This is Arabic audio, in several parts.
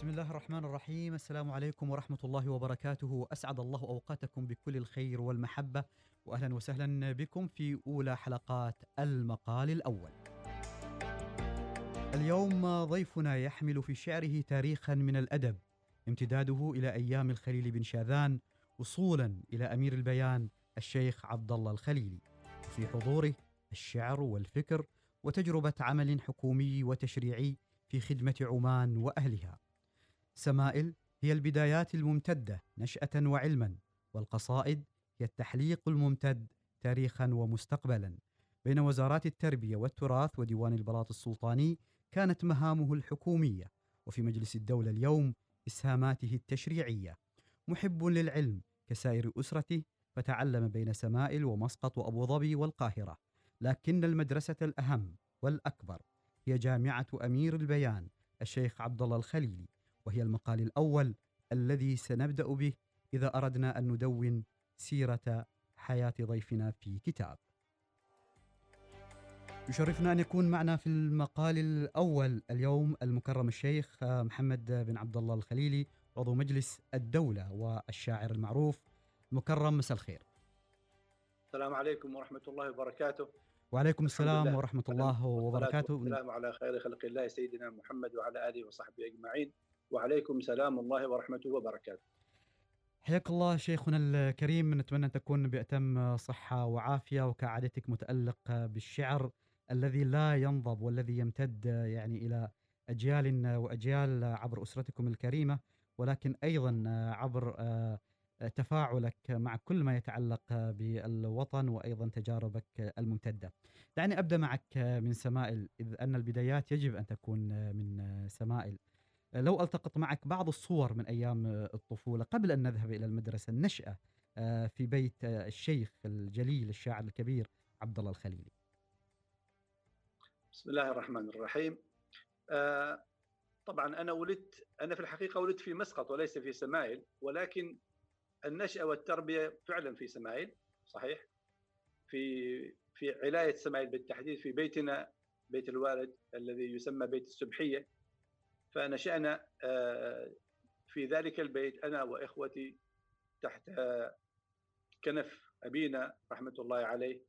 بسم الله الرحمن الرحيم. السلام عليكم ورحمة الله وبركاته. أسعد الله أوقاتكم بكل الخير والمحبة وأهلا وسهلا بكم في أولى حلقات المقال الأول. اليوم ضيفنا يحمل في شعره تاريخا من الأدب امتداده إلى أيام الخليل بن شاذان وصولا إلى أمير البيان الشيخ عبد الله الخليلي وفي حضوره الشعر والفكر وتجربة عمل حكومي وتشريعي في خدمة عمان وأهلها. سمائل هي البدايات الممتدة نشأة وعلما والقصائد هي التحليق الممتد تاريخا ومستقبلا. بين وزارات التربية والتراث وديوان البلاط السلطاني كانت مهامه الحكومية وفي مجلس الدولة اليوم إسهاماته التشريعية. محب للعلم كسائر أسرته فتعلم بين سمائل ومسقط وأبو ظبي والقاهرة. لكن المدرسة الأهم والأكبر هي جامعة أمير البيان الشيخ عبد الله الخليلي. وهي المقال الأول الذي سنبدأ به إذا أردنا أن ندون سيرة حياة ضيفنا في كتاب. يشرفنا أن يكون معنا في المقال الأول اليوم المكرم الشيخ محمد بن عبد الله الخليلي عضو مجلس الدولة والشاعر المعروف. مكرم مساء الخير. السلام عليكم ورحمة الله وبركاته. وعليكم السلام ورحمة الله وبركاته. السلام على خير خلق الله سيدنا محمد وعلى آله وصحبه أجمعين. وعليكم سلام الله ورحمته وبركاته حياك الله شيخنا الكريم نتمنى أن تكون بأتم صحة وعافية وكعادتك متألق بالشعر الذي لا ينضب والذي يمتد يعني إلى أجيال وأجيال عبر أسرتكم الكريمة ولكن أيضا عبر تفاعلك مع كل ما يتعلق بالوطن وأيضا تجاربك الممتدة. دعني أبدأ معك من سمائل إذ أن البدايات يجب أن تكون من سمائل. لو ألتقط معك بعض الصور من أيام الطفولة قبل أن نذهب إلى المدرسة النشأة في بيت الشيخ الجليل الشاعر الكبير عبد الله الخليلي. بسم الله الرحمن الرحيم. آه طبعا أنا ولدت أنا في الحقيقة ولدت في مسقط وليس في سمايل ولكن النشأة والتربية فعلا في سمايل صحيح في في علاية سمايل بالتحديد في بيتنا بيت الوالد الذي يسمى بيت السبحية فنشأنا في ذلك البيت أنا وإخوتي تحت كنف أبينا رحمة الله عليه.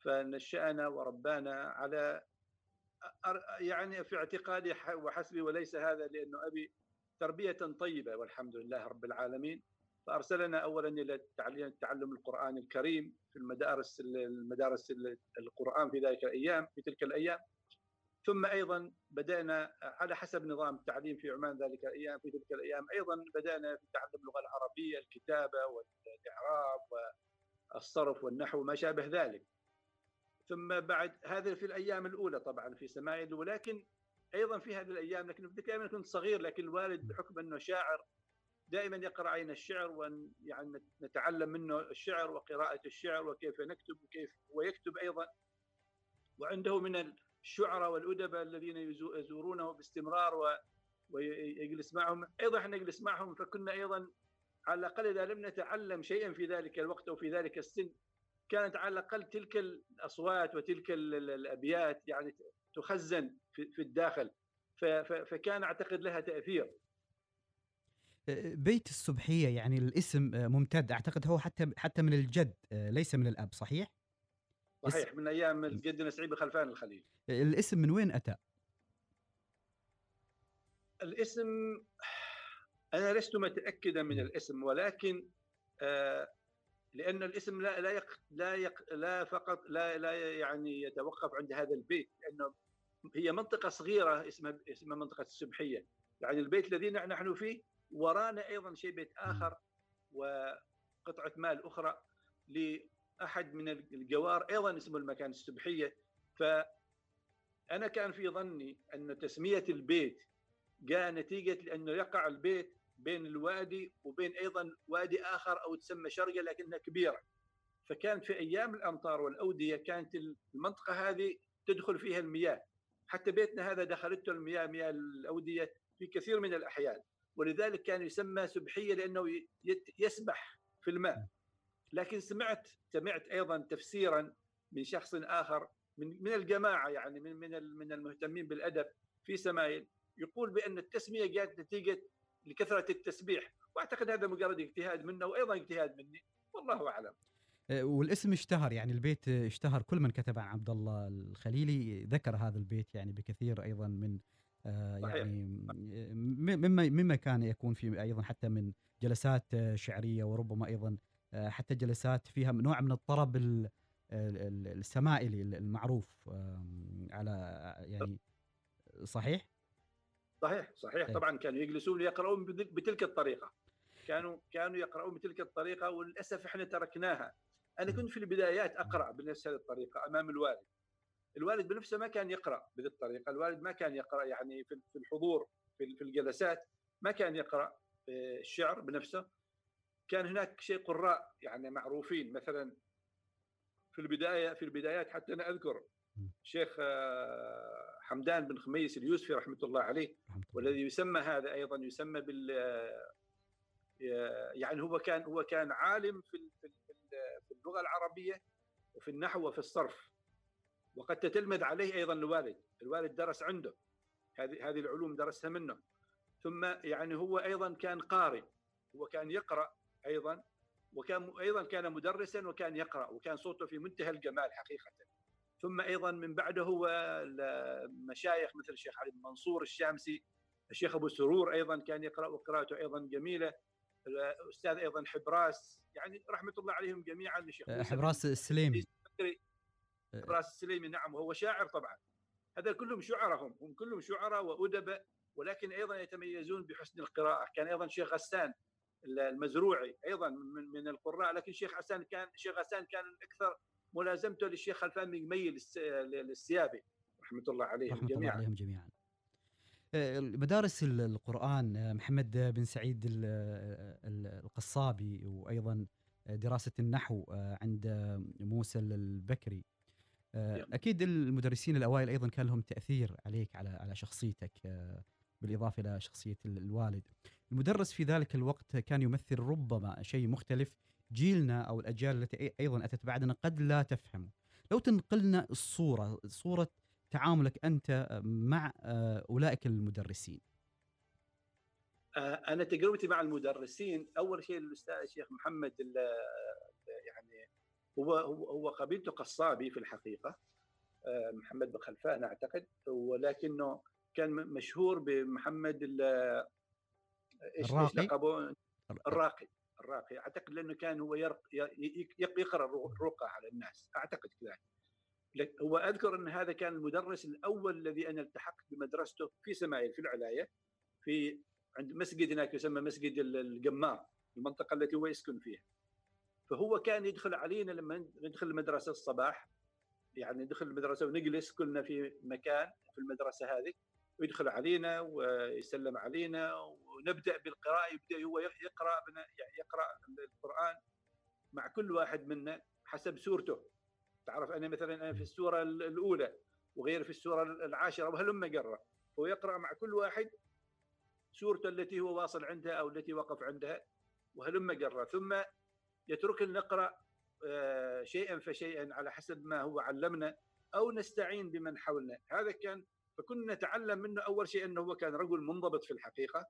فنشأنا وربانا على يعني في اعتقادي وحسبي وليس هذا لأنه أبي تربية طيبة والحمد لله رب العالمين. فأرسلنا اولا إلى تعلم القرآن الكريم في المدارس المدارس القرآن في ذلك الأيام في تلك الأيام. ثم أيضا بدأنا على حسب نظام التعليم في عمان ذلك الأيام في تلك الأيام أيضا بدأنا في تعلم اللغة العربية الكتابة والإعراب والصرف والنحو وما شابه ذلك. ثم بعد هذا في الأيام الأولى طبعا في سمايل ولكن أيضا في هذه الأيام لكن في الأيام كنت صغير لكن الوالد بحكم أنه شاعر دائما يقرأ علينا الشعر وأن يعني نتعلم منه الشعر وقراءة الشعر وكيف نكتب وكيف ويكتب أيضا. وعنده من الشعراء والأدباء الذين يزورونه باستمرار ويجلس معهم. أيضا إحنا نجلس معهم فكنا أيضا على الأقل إذا لم نتعلم شيئا في ذلك الوقت أو في ذلك السن كانت على الأقل تلك الأصوات وتلك الأبيات يعني تخزن في الداخل. فكان أعتقد لها تأثير. بيت السبحيه يعني الاسم ممتد. أعتقد هو حتى حتى من الجد ليس من الأب صحيح؟ صحيح من أيام جدنا سعيد خلفان الخليل. الاسم من وين أتى؟ الاسم أنا لست متأكدا من الاسم ولكن آه لأن الاسم لا لا يق لا يق لا فقط لا لا يعني يتوقف عند هذا البيت لأنه هي منطقة صغيرة اسمها اسمها منطقة السبحية. يعني البيت الذي نحن فيه ورانا أيضا شيء بيت آخر وقطعة مال أخرى لاحد من الجوار أيضا اسمه المكان السبحية. فأنا كان في ظني أن تسمية البيت جاء نتيجة لأنه يقع البيت بين الوادي وبين أيضا وادي آخر أو تسمى شرقة لكنها كبيرة. فكانت في أيام الأمطار والأودية كانت المنطقة هذه تدخل فيها المياه. حتى بيتنا هذا دخلته المياه مياه الأودية في كثير من الأحيان. ولذلك كان يسمى سبحية لأنه يسبح في الماء. لكن سمعت سمعت أيضا تفسيرا من شخص آخر من من الجماعة يعني من من من المهتمين بالأدب في سمايل يقول بأن التسمية جاءت نتيجة لكثرة التسبيح. وأعتقد هذا مجرد اجتهاد منه وأيضا اجتهاد مني. والله أعلم. آه، والاسم اشتهر يعني البيت اشتهر. كل من كتب عن عبد الله الخليلي ذكر هذا البيت يعني بكثير أيضا من آه، يعني مما مما كان يكون في أيضا حتى من جلسات شعرية وربما أيضا حتى جلسات فيها نوع من الطرب السمائلي المعروف على يعني صحيح؟ صحيح صحيح. طيب. طبعا كانوا يجلسون يقرؤون بتلك الطريقة. كانوا كانوا يقرؤون بتلك الطريقة وللأسف إحنا تركناها. أنا كنت في البدايات أقرأ بنفس هذه الطريقة أمام الوالد. الوالد بنفسه ما كان يقرأ بهذه الطريقة. الوالد ما كان يقرأ يعني في الحضور في الجلسات ما كان يقرأ آه، الشعر بنفسه. كان هناك شيء قراء يعني معروفين مثلا في البداية في البدايات حتى أنا أذكر شيخ آه، حمدان بن خميس اليوسفي رحمة الله عليه والذي يسمى هذا أيضا يسمى بال يعني هو كان هو كان عالم في في اللغة العربية وفي النحو وفي الصرف. وقد تتلمذ عليه أيضا الوالد الوالد درس عنده. هذه هذه العلوم درسها منه. ثم يعني هو أيضا كان قارئ هو كان يقرأ أيضا وكان أيضا كان مدرسا وكان يقرأ وكان صوته في منتهى الجمال حقيقة. ثم أيضا من بعده هو مشايخ مثل الشيخ علي منصور الشامسي الشيخ أبو سرور أيضا كان يقرأ وقراءته أيضا جميلة. الأستاذ أيضا حبراس يعني رحمة الله عليهم جميعا الشيخ حبراس السليمي. حبراس السليمي نعم وهو شاعر طبعا. هذا كلهم شعراء هم هم كلهم شعراء وادباء ولكن أيضا يتميزون بحسن القراءة. كان أيضا شيخ غسان المزروعي أيضا من من القراء لكن شيخ غسان كان شيخ غسان كان أكثر ملازمته للشيخ خلفان بن جميل السيابي رحمة الله عليهم رحمة جميعا. الله عليهم جميعا. آه، مدارس القرآن آه، محمد بن سعيد القصابي وأيضا دراسة النحو آه، عند موسى البكري. أكيد المدرسين الأوائل أيضا كان لهم تأثير عليك على على شخصيتك. بالإضافة إلى شخصية الوالد المدرس في ذلك الوقت كان يمثل ربما شيء مختلف جيلنا أو الأجيال التي أيضا أتت بعدنا قد لا تفهمه. لو تنقلنا الصورة صورة تعاملك أنت مع آه، أولئك المدرسين. آه، أنا تجربتي مع المدرسين أول شيء الأستاذ الشيخ محمد يعني هو هو قبيلته قصابي في الحقيقة آه، محمد بن خلفان أعتقد ولكنه كان مشهور بمحمد إيش الراقي؟ الراقي الراقي. أعتقد لأنه كان هو يرق يقرأ الرقى على الناس أعتقد كذلك. هو أذكر أن هذا كان المدرس الأول الذي أنا التحقت بمدرسته في سمايل في العلاية في عند مسجد هناك يسمى مسجد الجمار المنطقة التي هو يسكن فيها. فهو كان يدخل علينا لما ندخل المدرسة الصباح يعني ندخل المدرسة ونجلس كلنا في مكان في المدرسة هذه. ويدخل علينا ويسلم علينا ونبدأ بالقراءة يبدأ هو يقرأ يقرأ القرآن مع كل واحد منا حسب سورته. تعرف أنا مثلا أنا في السورة الأولى وغير في السورة العاشرة وهلم قرا هو يقرأ مع كل واحد سورته التي هو واصل عندها أو التي وقف عندها وهلم قرا ثم يتركنا نقرا آه، شيئا فشيئا على حسب ما هو علمنا أو نستعين بمن حولنا. هذا كان فكنا نتعلم منه أول شيء أنه هو كان رجل منضبط في الحقيقة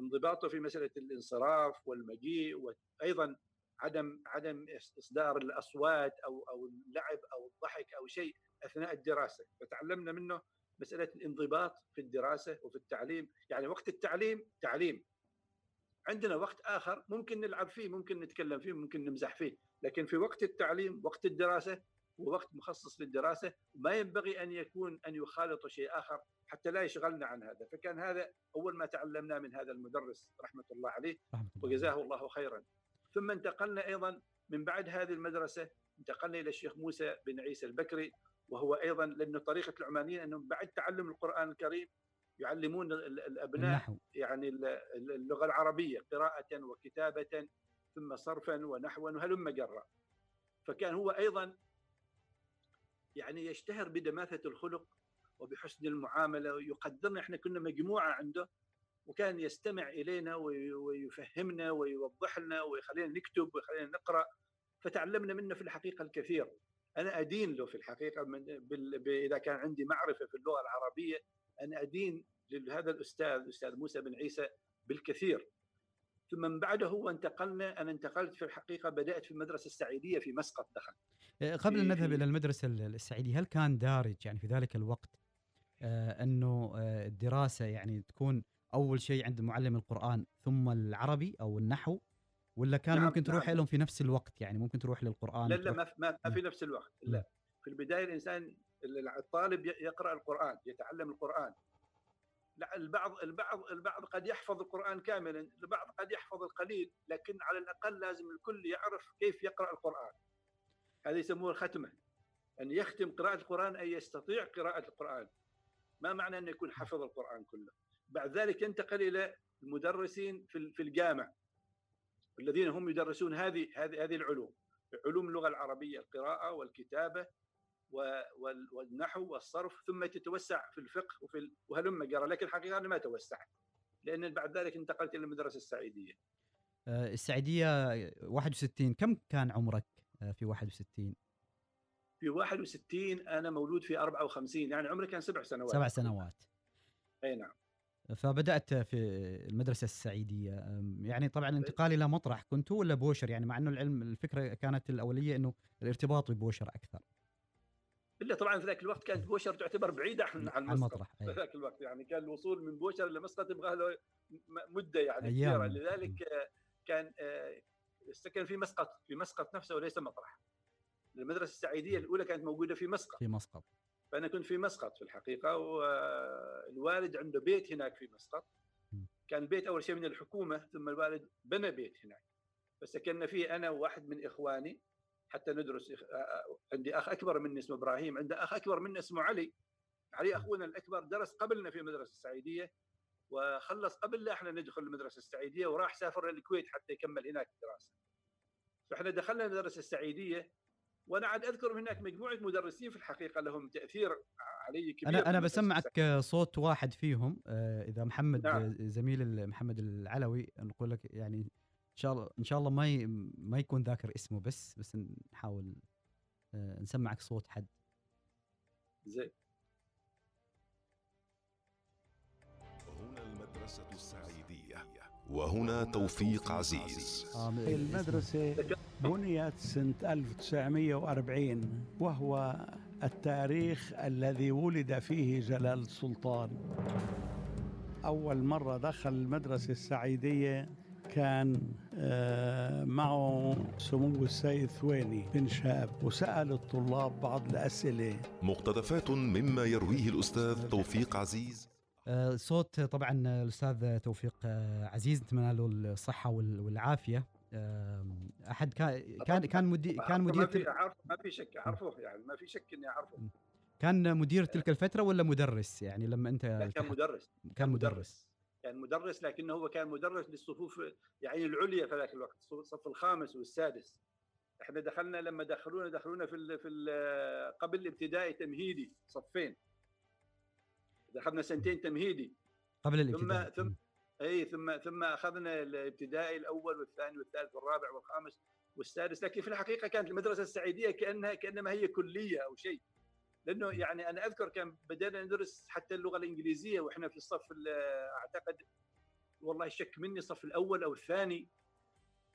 انضباطه في مسألة الانصراف والمجيء وأيضا عدم عدم إصدار الأصوات أو أو اللعب أو الضحك أو شيء أثناء الدراسة. فتعلمنا منه مسألة الانضباط في الدراسة وفي التعليم. يعني وقت التعليم تعليم. عندنا وقت آخر ممكن نلعب فيه ممكن نتكلم فيه ممكن نمزح فيه. لكن في وقت التعليم وقت الدراسة هو وقت مخصص للدراسة وما ينبغي أن يكون أن يخالط شيء آخر حتى لا يشغلنا عن هذا. فكان هذا أول ما تعلمناه من هذا المدرس رحمة الله عليه وجزاه الله خيرا. ثم انتقلنا أيضا من بعد هذه المدرسة انتقلنا إلى الشيخ موسى بن عيسى البكري وهو أيضا لأنه طريقة العمانيين أنهم بعد تعلم القرآن الكريم يعلمون الابناء النحو. يعني اللغة العربية قراءة وكتابة ثم صرفا ونحوا وهلم جرا. فكان هو أيضا يعني يشتهر بدماثة الخلق وبحسن المعاملة ويقدرنا إحنا كنا مجموعة عنده وكان يستمع إلينا ويفهمنا ويوضح لنا ويخلينا نكتب ويخلينا نقرأ فتعلمنا منه في الحقيقة الكثير. أنا أدين له في الحقيقة من بال... إذا كان عندي معرفة في اللغة العربية أنا أدين لهذا الأستاذ الاستاذ موسى بن عيسى بالكثير. ثم من بعده انتقلنا أنا انتقلت في الحقيقة بدأت في المدرسة السعيدية في مسقط دخل آه، قبل أن نذهب إلى المدرسة السعيديه هل كان دارج يعني في ذلك الوقت آه أنه آه الدراسة يعني تكون أول شيء عند معلم القرآن ثم العربي أو النحو ولا كان نعم ممكن تروح نعم. لهم في نفس الوقت؟ يعني ممكن تروح للقرآن لا لا ما, ما, ما في نفس الوقت لا. في البداية الإنسان الطالب يقرأ القرآن يتعلم القرآن. لا البعض البعض البعض قد يحفظ القرآن كاملا البعض قد يحفظ القليل لكن على الأقل لازم الكل يعرف كيف يقرأ القرآن. هذا يسموه الختمة أن يختم قراءة القرآن أي يستطيع قراءة القرآن. ما معنى انه يكون حفظ القرآن كله؟ بعد ذلك ينتقل إلى المدرسين في في الجامع الذين هم يدرسون هذه هذه هذه العلوم علوم اللغة العربية القراءة والكتابة والنحو والصرف ثم تتوسع في الفقه وفي وهلم جرى لكن الحقيقة أنا ما توسعت لأن بعد ذلك انتقلت إلى المدرسة السعيدية. آه، السعيدية 61 كم كان عمرك؟ في 61 في 61 أنا مولود في 54 يعني عمري كان سبع سنوات. سبع سنوات. أي نعم. فبدأت في المدرسة السعيدية. يعني طبعا الانتقال إلى مطرح كنت ولا بوشر؟ يعني مع إنه العلم الفكرة كانت الأولية إنه الارتباط ببوشر أكثر. إلا طبعا في ذاك الوقت كانت بوشر تعتبر بعيدة عن عن المطرح في ذاك الوقت يعني كان الوصول من بوشر لمسقط يبغى له مدة يعني كثيره لذلك كان السكن في مسقط في مسقط نفسه وليس مطرح. المدرسة السعيدية الأولى كانت موجودة في مسقط. في مسقط. فأنا كنت في مسقط في الحقيقة والوالد عنده بيت هناك في مسقط. كان بيت أول شيء من الحكومة ثم الوالد بنى بيت هناك. فسكننا فيه أنا وواحد من إخواني حتى ندرس عندي أخ أكبر مني اسمه إبراهيم عنده أخ أكبر مني اسمه علي. علي أخونا الأكبر درس قبلنا في المدرسة السعيدية. وخلص قبل لا إحنا ندخل المدرسة السعيدية وراح سافر للكويت حتى يكمل هناك الدراسه فإحنا دخلنا المدرسة السعيدية وأنا عاد أذكر هناك مجموعة مدرسين في الحقيقة لهم تأثير علي كبير أنا أنا بسمعك صوت واحد فيهم آه، إذا محمد نعم. زميل محمد العلوي نقول لك يعني إن شاء الله إن شاء الله ما ما يكون ذاكر اسمه بس بس نحاول آه، نسمعك صوت حد. زين. المدرسة السعيدية. وهنا توفيق عزيز. المدرسة بنيت سنة 1940 وهو التاريخ الذي ولد فيه جلال السلطان أول مرة دخل المدرسة السعيدية كان آه، معه سمو السيد ثويني بن شاب وسأل الطلاب بعض الأسئلة. مقتطفات مما يرويه الأستاذ توفيق عزيز. صوت طبعا الأستاذ توفيق آه، عزيز نتمنى له الصحة والعافية. أحد كان كان كان مدير كان مدير ما في شك اعرفه يعني ما في شك إني اعرفه كان مدير تلك الفترة ولا مدرس؟ يعني لما أنت كان مدرس. كان مدرس. كان مدرس لكنه هو كان مدرس للصفوف يعني العليا في ذاك الوقت الصف الخامس والسادس. إحنا دخلنا لما دخلونا دخلونا في ال في ال قبل الابتدائي تمهيدي صفين. دخلنا سنتين تمهيدي. قبل الابتدائي. ثم ثم اي ثم ثم أخذنا الابتدائي الأول والثاني والثالث والرابع والخامس والسادس لكن في الحقيقة كانت المدرسة السعيدية كانها كأنما هي كلية أو شيء. لأنه يعني أنا أذكر كان بدأنا ندرس حتى اللغة الإنجليزية وإحنا في الصف أعتقد والله شك مني الصف الأول أو الثاني.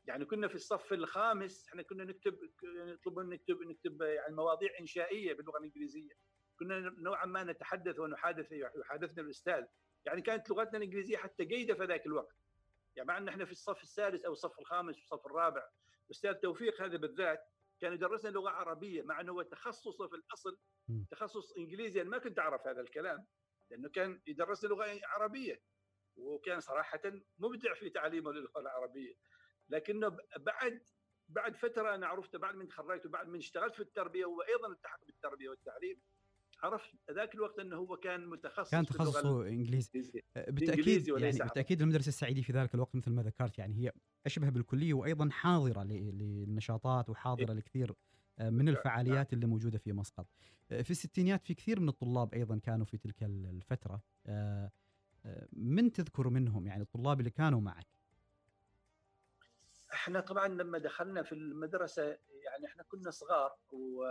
يعني كنا في الصف الخامس إحنا كنا نكتب نطلب نكتب نكتب يعني مواضيع إنشائية باللغة الإنجليزية. كنا نوعا ما نتحدث ونحادث يحادثنا الأستاذ. يعني كانت لغتنا الإنجليزية حتى جيدة في ذاك الوقت. يعني مع أن إحنا في الصف السادس أو الصف الخامس والصف الرابع. الاستاذ توفيق هذا بالذات كان يدرسنا لغة عربية مع أنه هو تخصصه في الأصل تخصص إنجليزي. أنا ما كنت أعرف هذا الكلام لأنه كان يدرسنا لغة عربية. وكان صراحة مبدع في تعليمه للغة العربية. لكنه بعد بعد فترة أنا عرفته بعد من تخرجت وبعد من اشتغلت في التربية هو أيضا التحق بالتربية والتعليم عرفت ذاك الوقت إنه هو كان متخصص كان تخصصه إنجليزي بالتأكيد يعني بالتأكيد المدرسة السعيديه في ذلك الوقت مثل ما ذكرت يعني هي أشبه بالكلية وأيضا حاضرة للنشاطات وحاضرة لكثير آه، من الفعاليات اللي موجودة في مسقط. آه، في الستينيات في كثير من الطلاب أيضا كانوا في تلك الفترة. من تذكر منهم يعني الطلاب اللي كانوا معك؟ إحنا طبعا لما دخلنا في المدرسة يعني إحنا كنا صغار و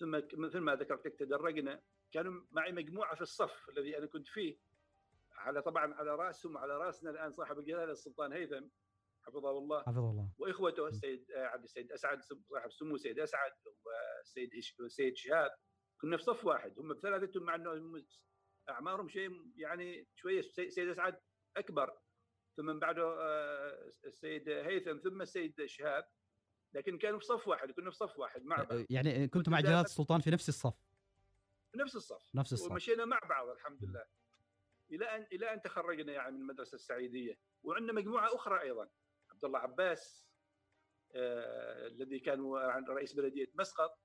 ثم مثل ما ذكرت لك تدرجنا كانوا معي مجموعة في الصف الذي أنا كنت فيه. على طبعا على رأسهم وعلى رأسنا الآن صاحب الجلالة السلطان هيثم حفظه الله. حفظه الله. وإخوته السيد عبد السيد أسعد صاحب السمو السيد أسعد والسيد السيد شهاب. كنا في صف واحد هم بثلاثتهم مع إنه أعمارهم شيء يعني شوية السيد أسعد أكبر. ثم من بعده آه، السيد هيثم ثم السيد شهاب. لكن كانوا في صف واحد كنا في صف واحد مع بعض. يعني كنتوا مع جلالة السلطان في نفس الصف. في نفس الصف. نفس الصف. ومشينا مع بعض الحمد لله. إلى ان إلى أن تخرجنا يعني من المدرسة السعيدية. وعندنا مجموعة أخرى أيضا. عبد الله عباس آه الذي كان رئيس بلدية مسقط.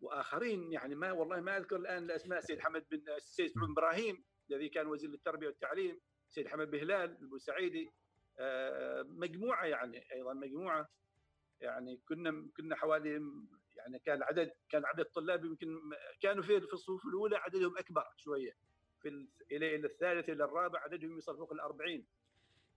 وآخرين يعني ما والله ما أذكر الآن الأسماء. سيد حمد بن السيد بن إبراهيم الذي كان وزير التربيه والتعليم. سيد حمد بهلال البوسعيدي. آه مجموعة يعني أيضا مجموعة يعني كنا كنا حوالي يعني كان عدد كان عدد الطلاب يمكن كانوا في في الصفوف الأولى عددهم أكبر شوية. في إلى إلى الثالث إلى الرابع عددهم يصل فوق ال 40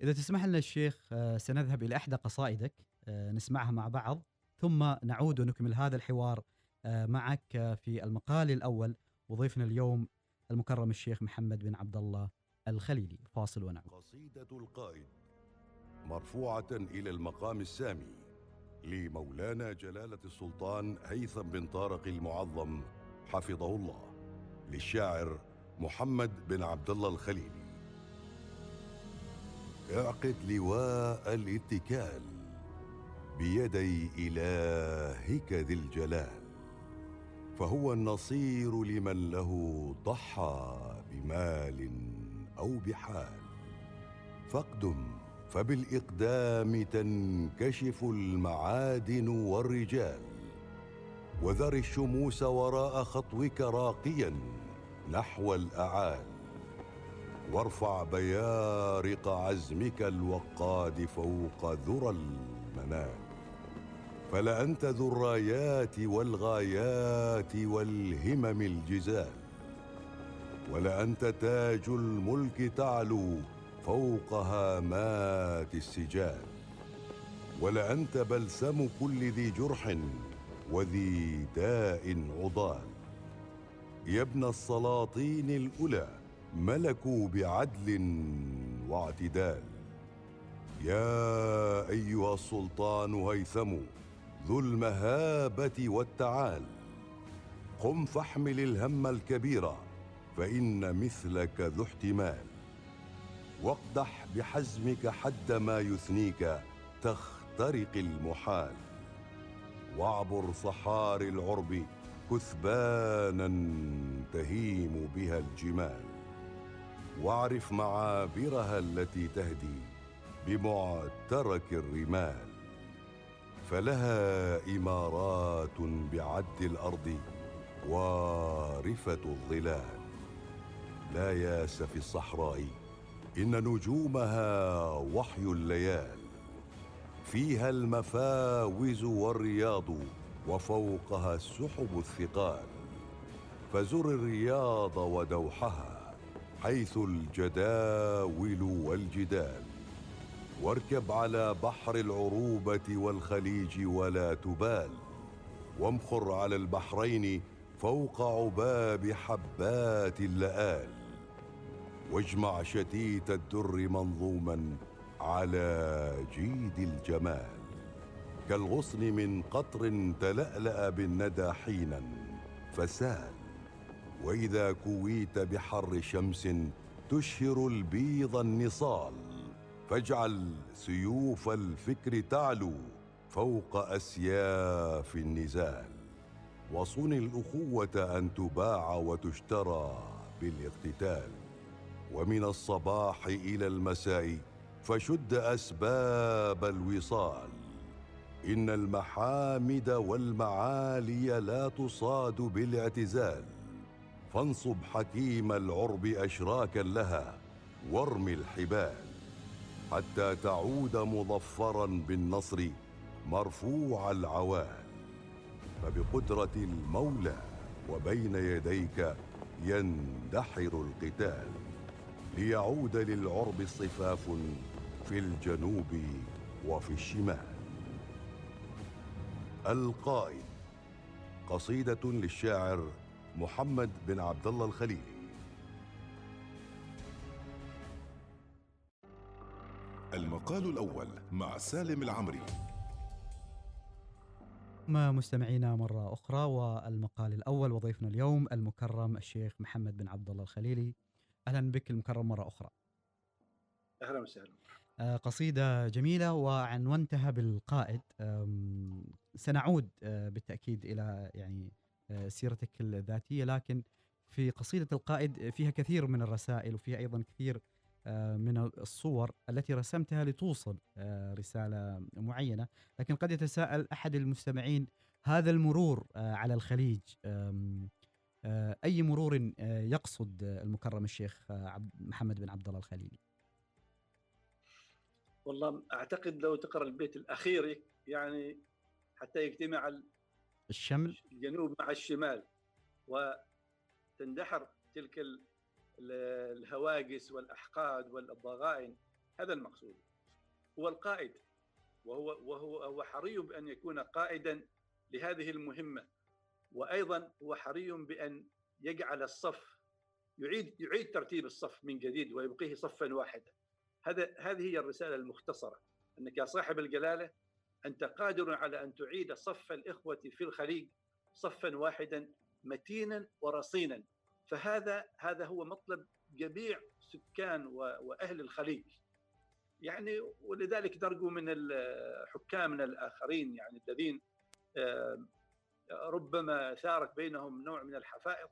إذا تسمح لنا الشيخ آه، سنذهب إلى إحدى قصائدك آه، نسمعها مع بعض ثم نعود ونكمل هذا الحوار آه، معك في المقال الأول وضيفنا اليوم المكرم الشيخ محمد بن عبد الله الخليلي فاصل ونعود. قصيدة القائد مرفوعة إلى المقام السامي. لمولانا جلالة السلطان هيثم بن طارق المعظم حفظه الله للشاعر محمد بن عبد الله الخليلي. اعقد لواء الاتكال بيدي إلهك ذي الجلال فهو النصير لمن له ضحى بمال أو بحال. فاقدم فبالإقدام تنكشف المعادن والرجال وذر الشموس وراء خطوك راقيا نحو الأعال وارفع بيارق عزمك الوقاد فوق ذرى المنال. فلأنت ذو الرايات والغايات والهمم الجزال ولأنت تاج الملك تعلو فوق هامات السجال. ولأنت بلسم كل ذي جرح وذي داء عضال. يا ابن السلاطين الأولى ملكوا بعدل واعتدال. يا أيها السلطان هيثم ذو المهابة والتعال. قم فاحمل الهم الكبير فإن مثلك ذو احتمال. واقدح بحزمك حد ما يثنيك تخترق المحال. واعبر صحاري العرب كثبانا تهيم بها الجمال. واعرف معابرها التي تهدي بمعترك الرمال. فلها إمارات بعد الأرض وارفة الظلال. لا ياس في الصحراء إن نجومها وحي الليال فيها المفاوز والرياض وفوقها السحب الثقال. فزر الرياض ودوحها حيث الجداول والجدال. واركب على بحر العروبة والخليج ولا تبال. وامخر على البحرين فوق عباب حبات اللآل. واجمع شتيت الدر منظوما على جيد الجمال كالغصن من قطر تلألأ بالندى حينا فسال وإذا كويت بحر شمس تشهر البيض النصال فاجعل سيوف الفكر تعلو فوق أسياف النزال وصن الأخوة أن تباع وتشترى بالإقتتال. ومن الصباح إلى المساء فشد أسباب الوصال. إن المحامد والمعالي لا تصاد بالاعتزال. فانصب حكيم العرب أشراكا لها وارم الحبال. حتى تعود مظفرا بالنصر مرفوع العوال. فبقدرة المولى وبين يديك يندحر القتال. ليعود للعرب صفاف في الجنوب وفي الشمال. القائد قصيدة للشاعر محمد بن عبد الله الخليلي. المقال الأول مع سالم العمري. ما مستمعينا مرة أخرى والمقال الأول وضيفنا اليوم المكرم الشيخ محمد بن عبد الله الخليلي. أهلا بك المكرم مرة أخرى. أهلا وسهلا. آه، قصيدة جميلة وعنونتها بالقائد. سنعود آه، بالتأكيد إلى يعني آه، سيرتك الذاتية لكن في قصيدة القائد فيها كثير من الرسائل وفيها أيضا كثير من الصور التي رسمتها لتوصل رسالة معينة. لكن قد يتساءل أحد المستمعين هذا المرور على الخليج. آه، أي مرور آه، يقصد المكرم الشيخ آه، عبد- محمد بن عبد الله الخليلي؟ والله أعتقد لو تقرأ البيت الأخير يعني حتى يجتمع الشمل؟ الجنوب مع الشمال وتندحر تلك ال- ال- الهواجس والأحقاد والضغائن هذا المقصود. هو القائد وهو وهو هو حري بأن يكون قائدا لهذه المهمة. وأيضا هو حري بأن يجعل الصف يعيد يعيد ترتيب الصف من جديد ويبقيه صفا واحدا. هذا هذه هي الرسالة المختصرة أنك يا صاحب الجلالة أنت قادر على أن تعيد صف الإخوة في الخليج صفا واحدا متينا ورصينا. فهذا هذا هو مطلب جميع سكان و- وأهل الخليج. يعني ولذلك نرجو من الحكام الآخرين يعني الذين ربما ثارت بينهم نوع من الحفائظ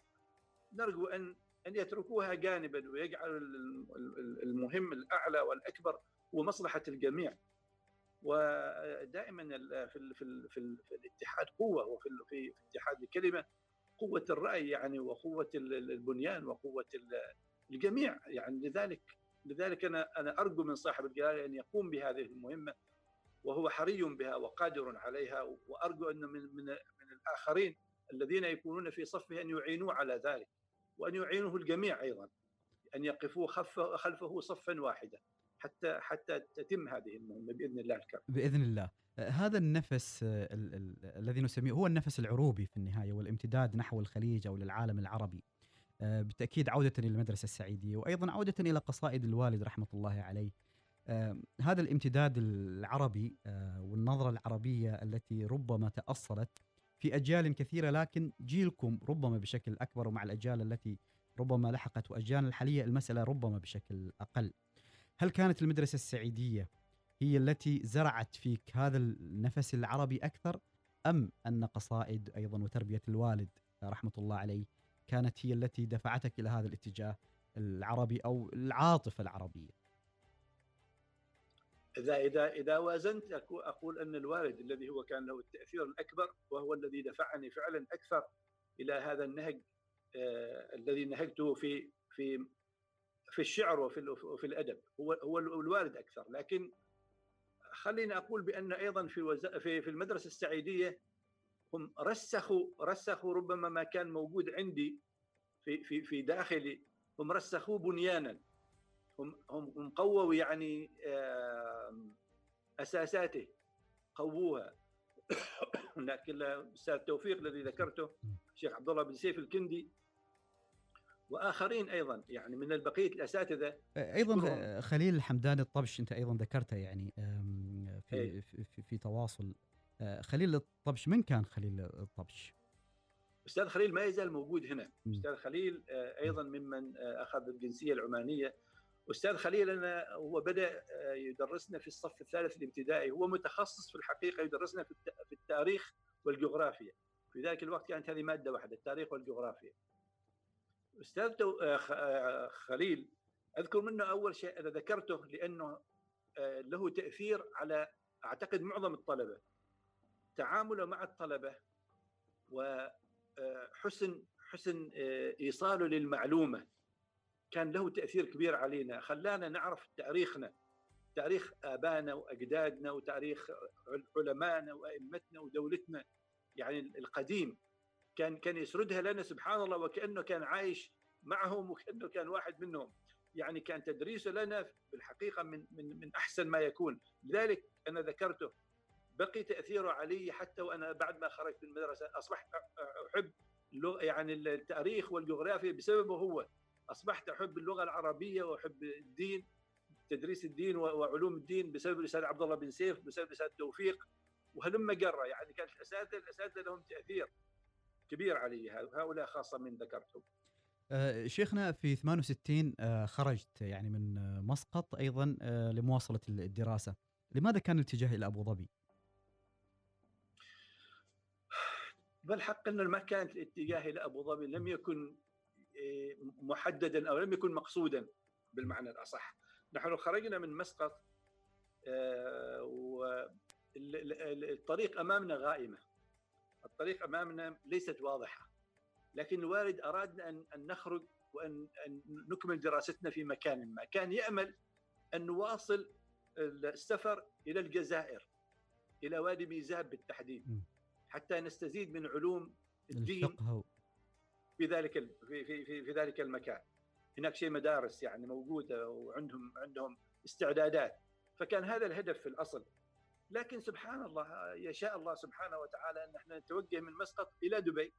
نرجو أن أن يتركوها جانبا ويجعلوا ال- ال- المهم الأعلى والأكبر هو مصلحة الجميع. ودائما في في في, ال- في الاتحاد قوة وفي في اتحاد الكلمة قوة الرأي يعني وقوة ال- ال- البنيان وقوة ال- الجميع. يعني لذلك لذلك أنا أنا أرجو من صاحب الجلالة أن يقوم بهذه المهمة وهو حري بها وقادر عليها وأرجو أن من من من الآخرين الذين يكونون في صفه أن يعينوه على ذلك وأن يعينه الجميع أيضا أن يقفوا خلفه صفا واحدا حتى حتى تتم هذه المهمة بإذن الله الكريم. بإذن الله. هذا النفس ال- ال- الذي نسميه هو النفس العروبي في النهاية والامتداد نحو الخليج أو للعالم العربي. آه، بالتأكيد عودة إلى المدرسة السعيدية وأيضا عودة إلى قصائد الوالد رحمة الله عليه. آه، هذا الامتداد العربي آه، والنظرة العربية التي ربما تأصلت في أجيال كثيرة لكن جيلكم ربما بشكل أكبر ومع الأجيال التي ربما لحقت وأجيالنا الحالية المسألة ربما بشكل أقل هل كانت المدرسة السعيدية هي التي زرعت فيك هذا النفس العربي أكثر أم أن قصائد أيضا وتربية الوالد رحمة الله عليه كانت هي التي دفعتك إلى هذا الاتجاه العربي أو العاطفة العربية؟ إذا إذا إذا وازنت أقول أن الوالد الذي هو كان له التأثير الأكبر وهو الذي دفعني فعلا أكثر إلى هذا النهج آه الذي نهجته في في في الشعر وفي وفي الأدب. هو هو الوالد أكثر. لكن خليني أقول بأن أيضا في وز... في في المدرسة السعيدية هم رسخوا رسخوا ربما ما كان موجود عندي في في في داخلي هم رسخوه بنيانا. هم هم هم قووا يعني أساساته قووها لكن الاستاذ توفيق الذي ذكرته الشيخ عبد الله بن سيف الكندي وآخرين أيضا يعني من البقية الأساتذة أيضا. خليل الحمداني الطبش أنت أيضا ذكرته يعني في أي. في, في, في تواصل أه، خليل الطبش من كان خليل الطبش؟ أستاذ خليل ما يزال موجود هنا. أستاذ خليل آه، أيضا ممن آه، أخذ الجنسية العمانية أستاذ خليل أنا هو بدأ آه، يدرسنا في الصف الثالث الابتدائي. هو متخصص في الحقيقة يدرسنا في الت- في التاريخ والجغرافيا. في ذلك الوقت كانت هذه مادة واحدة التاريخ والجغرافيا. أستاذ آه، آه، خليل أذكر منه أول شيء أنا ذكرته لأنه له تأثير على أعتقد معظم الطلبة. تعامله مع الطلبة وحسن حسن إيصاله للمعلومة. كان له تأثير كبير علينا. خلانا نعرف تاريخنا تاريخ آبائنا وأجدادنا وتاريخ عل- علمائنا وأئمتنا ودولتنا. يعني القديم كان كان يسردها لنا سبحان الله وكأنه كان عايش معهم وكأنه كان واحد منهم. يعني كان تدريسه لنا في الحقيقة من من من أحسن ما يكون. لذلك أنا ذكرته بقي تأثيره علي حتى وأنا بعد ما خرجت من المدرسة. أصبحت أحب يعني التاريخ والجغرافيا بسببه هو. أصبحت أحب اللغة العربية وأحب الدين تدريس الدين وعلوم الدين بسبب الأستاذ عبد الله بن سيف بسبب الأستاذ توفيق وهلم جرة يعني كانت الاساتذه الأساتذة لهم تأثير كبير علي. هؤلاء خاصة من ذكرتهم. آه، شيخنا في 68 آه، خرجت يعني من آه، مسقط أيضا لمواصلة الدراسة. لماذا كان الاتجاه إلى أبو ظبي؟ بالحق انه ما كانت الاتجاه إلى أبو ظبي لم يكن محددا أو لم يكن مقصودا بالمعنى الأصح. نحن خرجنا من مسقط والطريق أمامنا غائمة. الطريق أمامنا ليست واضحة. لكن الوالد أرادنا ان نخرج وان أن نكمل دراستنا في مكان ما، كان يأمل أن نواصل السفر إلى الجزائر إلى وادي ميزاب بالتحديد حتى نستزيد من علوم الدين. في ذلك في في في, في ذلك المكان. هناك شيء مدارس يعني موجودة وعندهم عندهم استعدادات. فكان هذا الهدف في الأصل. لكن سبحان الله يشاء الله سبحانه وتعالى أن إحنا نتوجه من مسقط إلى دبي.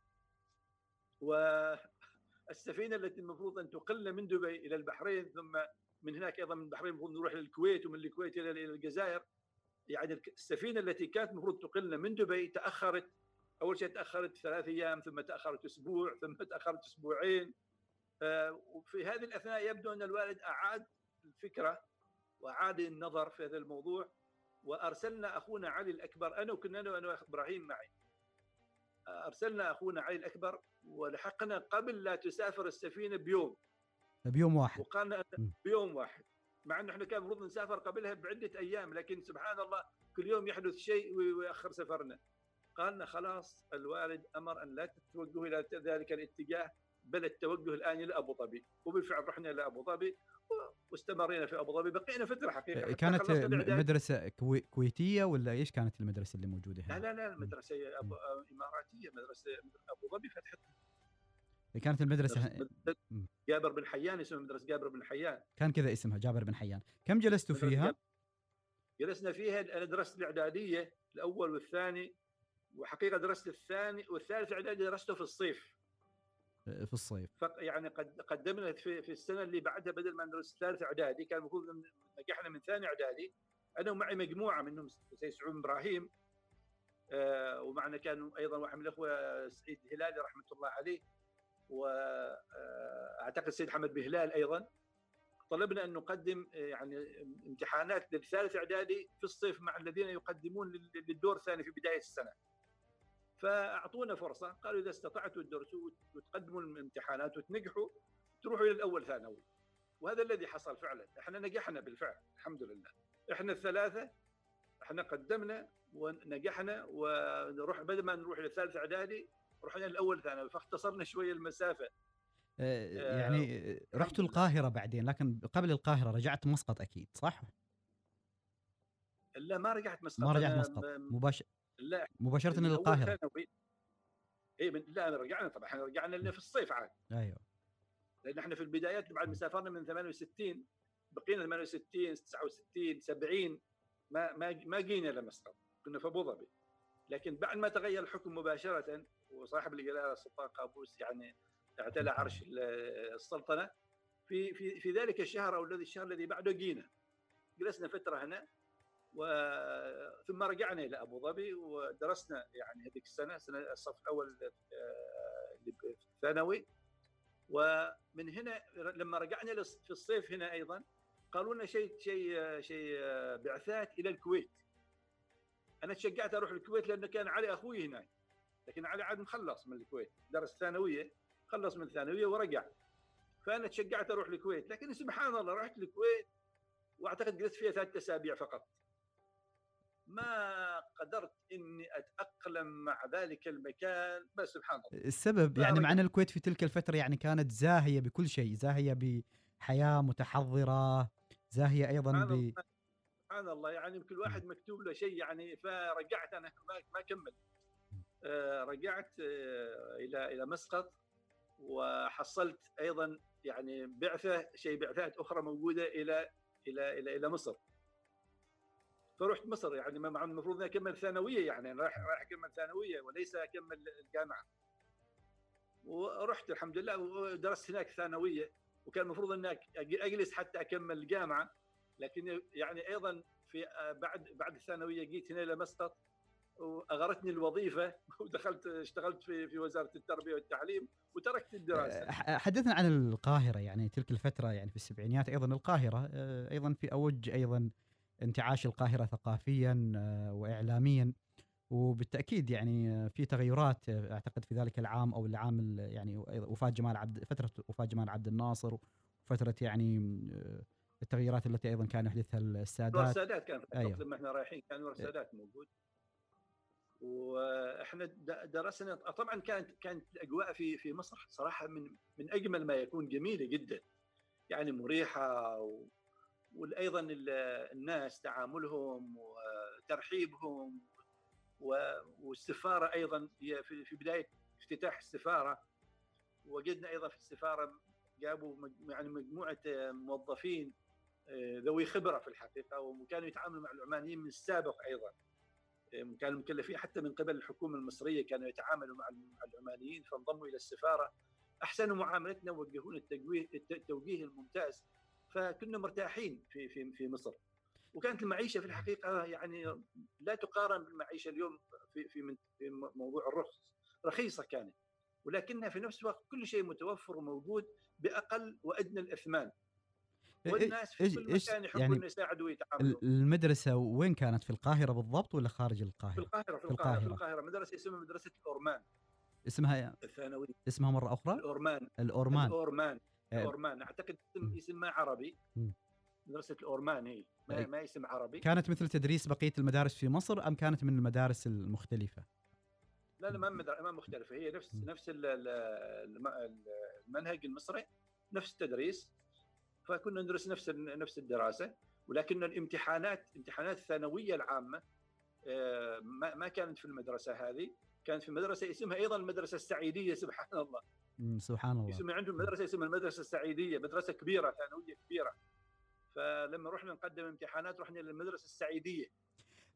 والسفينة التي المفروض أن تقلنا من دبي إلى البحرين ثم من هناك أيضا من البحرين المفروض نروح للكويت ومن الكويت إلى الجزائر. يعني السفينة التي كانت المفروض تقلنا من دبي تأخرت أول شيء تأخرت ثلاث أيام ثم تأخرت أسبوع ثم تأخرت أسبوعين. وفي هذه الأثناء يبدو أن الوالد أعاد الفكرة وأعاد النظر في هذا الموضوع وأرسلنا أخونا علي الأكبر أنا وكنا أنا وأنا إبراهيم معي. أرسلنا أخونا علي الأكبر ولحقنا قبل لا تسافر السفينة بيوم. بيوم واحد. وقالنا بيوم واحد. مع انه إحنا كان المفروض نسافر قبلها بعدة أيام لكن سبحان الله كل يوم يحدث شيء ويؤخر سفرنا. قالنا خلاص الوالد أمر أن لا تتوجهوا إلى ذلك الاتجاه بل التوجه الآن إلى أبو ظبي. وبالفعل رحنا إلى أبو ظبي واستمرينا في أبو ظبي. بقينا فترة حقيقة. كانت مدرسه كويتية ولا إيش كانت المدرسة اللي موجودة هنا؟ لا لا لا المدرسة أبو إماراتية مدرسة أبو ظبي فتحتها كانت المدرسة جابر بن حيان اسمها مدرسة جابر بن حيان. كان كذا اسمها جابر بن حيان. كم جلستوا فيها؟ جلسنا فيها أنا درست الإعدادية الأول والثاني. وحقيقة درست الثاني والثالث إعدادي درسته في الصيف. في الصيف. يعني قد قدمنا في, في السنة اللي بعدها بدل ما ندرس ثالث إعدادي كان المفروض نجحنا من ثاني إعدادي. أنا ومعي مجموعة منهم زي سعود إبراهيم آه ومعنا كان أيضا واحد من الإخوة سعيد الهلالي رحمة الله عليه واعتقد آه سيد حمد بهلال أيضا. طلبنا أن نقدم آه، يعني امتحانات للثالث إعدادي في الصيف مع الذين يقدمون للدور الثاني في بداية السنة. فأعطونا فرصة. قالوا إذا استطعتوا تدرسوا وتقدموا الامتحانات وتنجحوا تروحوا إلى الأول ثانوي. وهذا الذي حصل فعلا. إحنا نجحنا بالفعل الحمد لله. إحنا الثلاثة إحنا قدمنا ونجحنا ونروح بدل ما نروح إلى الثالث إعدادي رحنا الأول ثانوي فاختصرنا شوية المسافة. آه، يعني آه، رحتوا القاهرة بعدين لكن قبل القاهرة رجعت مسقط أكيد صح؟ لا ما رجعت مسقط. ما رجعت مسقط. مباشر لا مباشرة للقاهره اي من لا رجعنا طبعا إحنا رجعنا لنا في الصيف عاد. أيوه. لأن إحنا في البدايات بعد ما سافرنا من 68 بقينا 68 69 70 ما ما ما جينا لمسقط كنا في أبو ظبي. لكن بعد ما تغير الحكم مباشرة وصاحب الجلالة السلطان قابوس يعني اعتلى عرش السلطنة في في في ذلك الشهر أو الذي الشهر الذي بعده جينا. جلسنا فترة هنا. وثم رجعنا إلى أبو ظبي ودرسنا يعني هذيك السنة سنة الصف الأول آه، ثانوي ومن هنا لما رجعنا في الصيف هنا أيضا قالوا لنا شيء شيء شيء آه، بعثات إلى الكويت. أنا تشجعت أروح الكويت لأنه كان علي أخوي هناك لكن علي عاد مخلص من الكويت. درس ثانوية خلص من الثانويه ورجع. فأنا تشجعت أروح الكويت لكن سبحان الله رحت الكويت وأعتقد جلست فيها ثلاث أسابيع فقط. ما قدرت إني أتأقلم مع ذلك المكان. بس سبحان الله. السبب يعني مع ان الكويت في تلك الفترة يعني كانت زاهية بكل شيء زاهية بحياة متحضرة زاهية أيضا ب سبحان الله. يعني كل واحد مكتوب له شيء يعني فرجعت أنا ما كمل. آه رجعت آه إلى إلى مسقط وحصلت أيضا يعني بعثة شيء بعثات أخرى موجودة إلى إلى إلى إلى مصر. فرحت مصر يعني مع المفروض اني اكمل ثانوية يعني رايح رايح أكمل ثانوية وليس أكمل الجامعة ورحت الحمد لله ودرست هناك ثانوية وكان المفروض إني أجلس حتى أكمل الجامعة لكن يعني أيضا في بعد بعد الثانوية جيت هنا إلى مسقط وأغرتني الوظيفة ودخلت اشتغلت في في وزارة التربية والتعليم وتركت الدراسة. حدثنا عن القاهرة يعني تلك الفترة يعني في السبعينيات أيضا القاهرة أيضا في أوج أيضا انتعاش القاهرة ثقافيا واعلاميا. وبالتأكيد يعني في تغيرات أعتقد في ذلك العام أو العام يعني وفاة جمال عبد فترة وفاة جمال عبد الناصر وفترة يعني التغييرات التي أيضا كان يحدثها السادات. السادات كان أيوه. لما إحنا رايحين كان السادات موجود. وإحنا درسنا طبعا كانت كانت الأجواء في في مصر صراحة من من أجمل ما يكون جميلة جدا. يعني مريحة و وأيضا الناس تعاملهم وترحيبهم والسفاره أيضا في بداية افتتاح السفارة. وجدنا أيضا في السفارة جابوا يعني مجموعة موظفين ذوي خبرة في الحقيقة وكانوا يتعاملوا مع العمانيين من السابق أيضا. كانوا مكلفين حتى من قبل الحكومة المصرية كانوا يتعاملوا مع العمانيين فانضموا إلى السفارة. أحسنوا معاملتنا ووجهونا التوجيه الممتاز فكنا مرتاحين في في في مصر. وكانت المعيشة في الحقيقة يعني لا تقارن بالمعيشة اليوم في في في موضوع الرخص. رخيصة كانت. ولكنها في نفس الوقت كل شيء متوفر وموجود بأقل وأدنى الإثمان. والناس في كل مكان يحبون يعني يساعدوا ويتعاملوا. المدرسة وين كانت؟ في القاهرة بالضبط ولا خارج القاهرة؟ في القاهرة في, في القاهرة في القاهرة. مدرسة اسمها مدرسة الأورمان. اسمها الثانوي اسمها مرة أخرى؟ الأورمان. الأورمان. الأورمان. الأورمان. أعتقد اسم عربي. مدرسة الأورمان هي ما, ما اسم عربي. كانت مثل تدريس بقية المدارس في مصر أم كانت من المدارس المختلفة؟ لا لا ما ما مختلفة. هي نفس نفس المنهج المصري نفس التدريس. فكنا ندرس نفس نفس الدراسة. ولكن الامتحانات امتحانات الثانوية العامة ما ما كانت في المدرسة هذه. كانت في مدرسة اسمها أيضا المدرسة السعيدية سبحان الله. سبحان الله. اسمها عندهم مدرسة اسمها المدرسة السعيدية مدرسة كبيرة ثانوية كبيرة. فلما رحنا نقدم امتحانات رحنا للمدرسة السعيدية.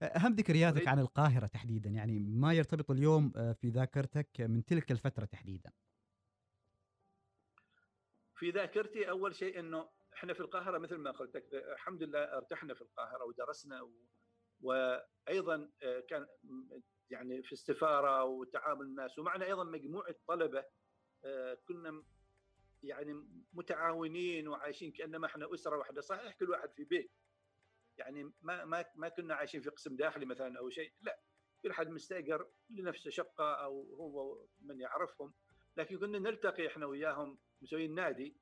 أهم ذكرياتك عن القاهرة تحديدا. يعني ما يرتبط اليوم في ذاكرتك من تلك الفترة تحديدا؟ في ذاكرتي أول شيء إنه إحنا في القاهرة مثل ما قلت لك الحمد لله ارتحنا في القاهرة ودرسنا و... وأيضا كان يعني في السفاره وتعامل الناس ومعنا أيضا مجموعة طلبة كنا يعني متعاونين وعايشين كأنما إحنا أسرة واحدة. صحيح كل واحد في بيت. يعني ما ما ما كنا عايشين في قسم داخلي مثلا أو شيء. لا كل حد مستأجر لنفسه شقة أو هو من يعرفهم. لكن كنا نلتقي إحنا وياهم مسويين نادي.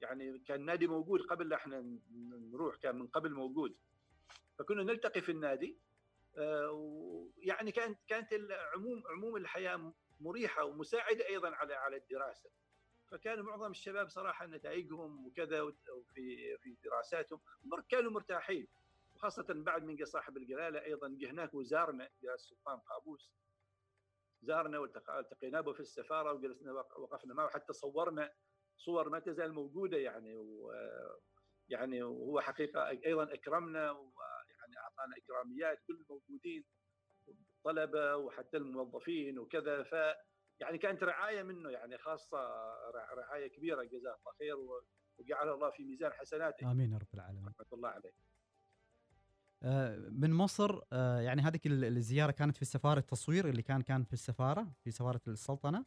يعني كان نادي موجود قبل إحنا نروح كان من قبل موجود. فكنا نلتقي في النادي. يعني كانت كانت عموم عموم الحياة مريحة ومساعدة أيضا على على الدراسة. فكان معظم الشباب صراحة نتائجهم وكذا وفي في دراساتهم كانوا مرتاحين. وخاصة بعد من صاحب الجلاله أيضا هناك وزارنا جلاله السلطان قابوس. زارنا والتقينا به في السفارة وجلسنا وقفنا معه. حتى صورنا صور ما تزال موجودة يعني و يعني وهو حقيقة أيضا أكرمنا ويعني أعطانا إكراميات كل الموجودين. الطلبة وحتى الموظفين وكذا ف يعني كانت رعاية منه يعني خاصة رعاية كبيرة جزاه الله خير وجعل الله في ميزان حسناته. آمين يا رب العالمين. رحمة الله عليه. من مصر يعني هذه الزيارة كانت في سفارة التصوير اللي كان كان في السفارة في سفارة السلطنة؟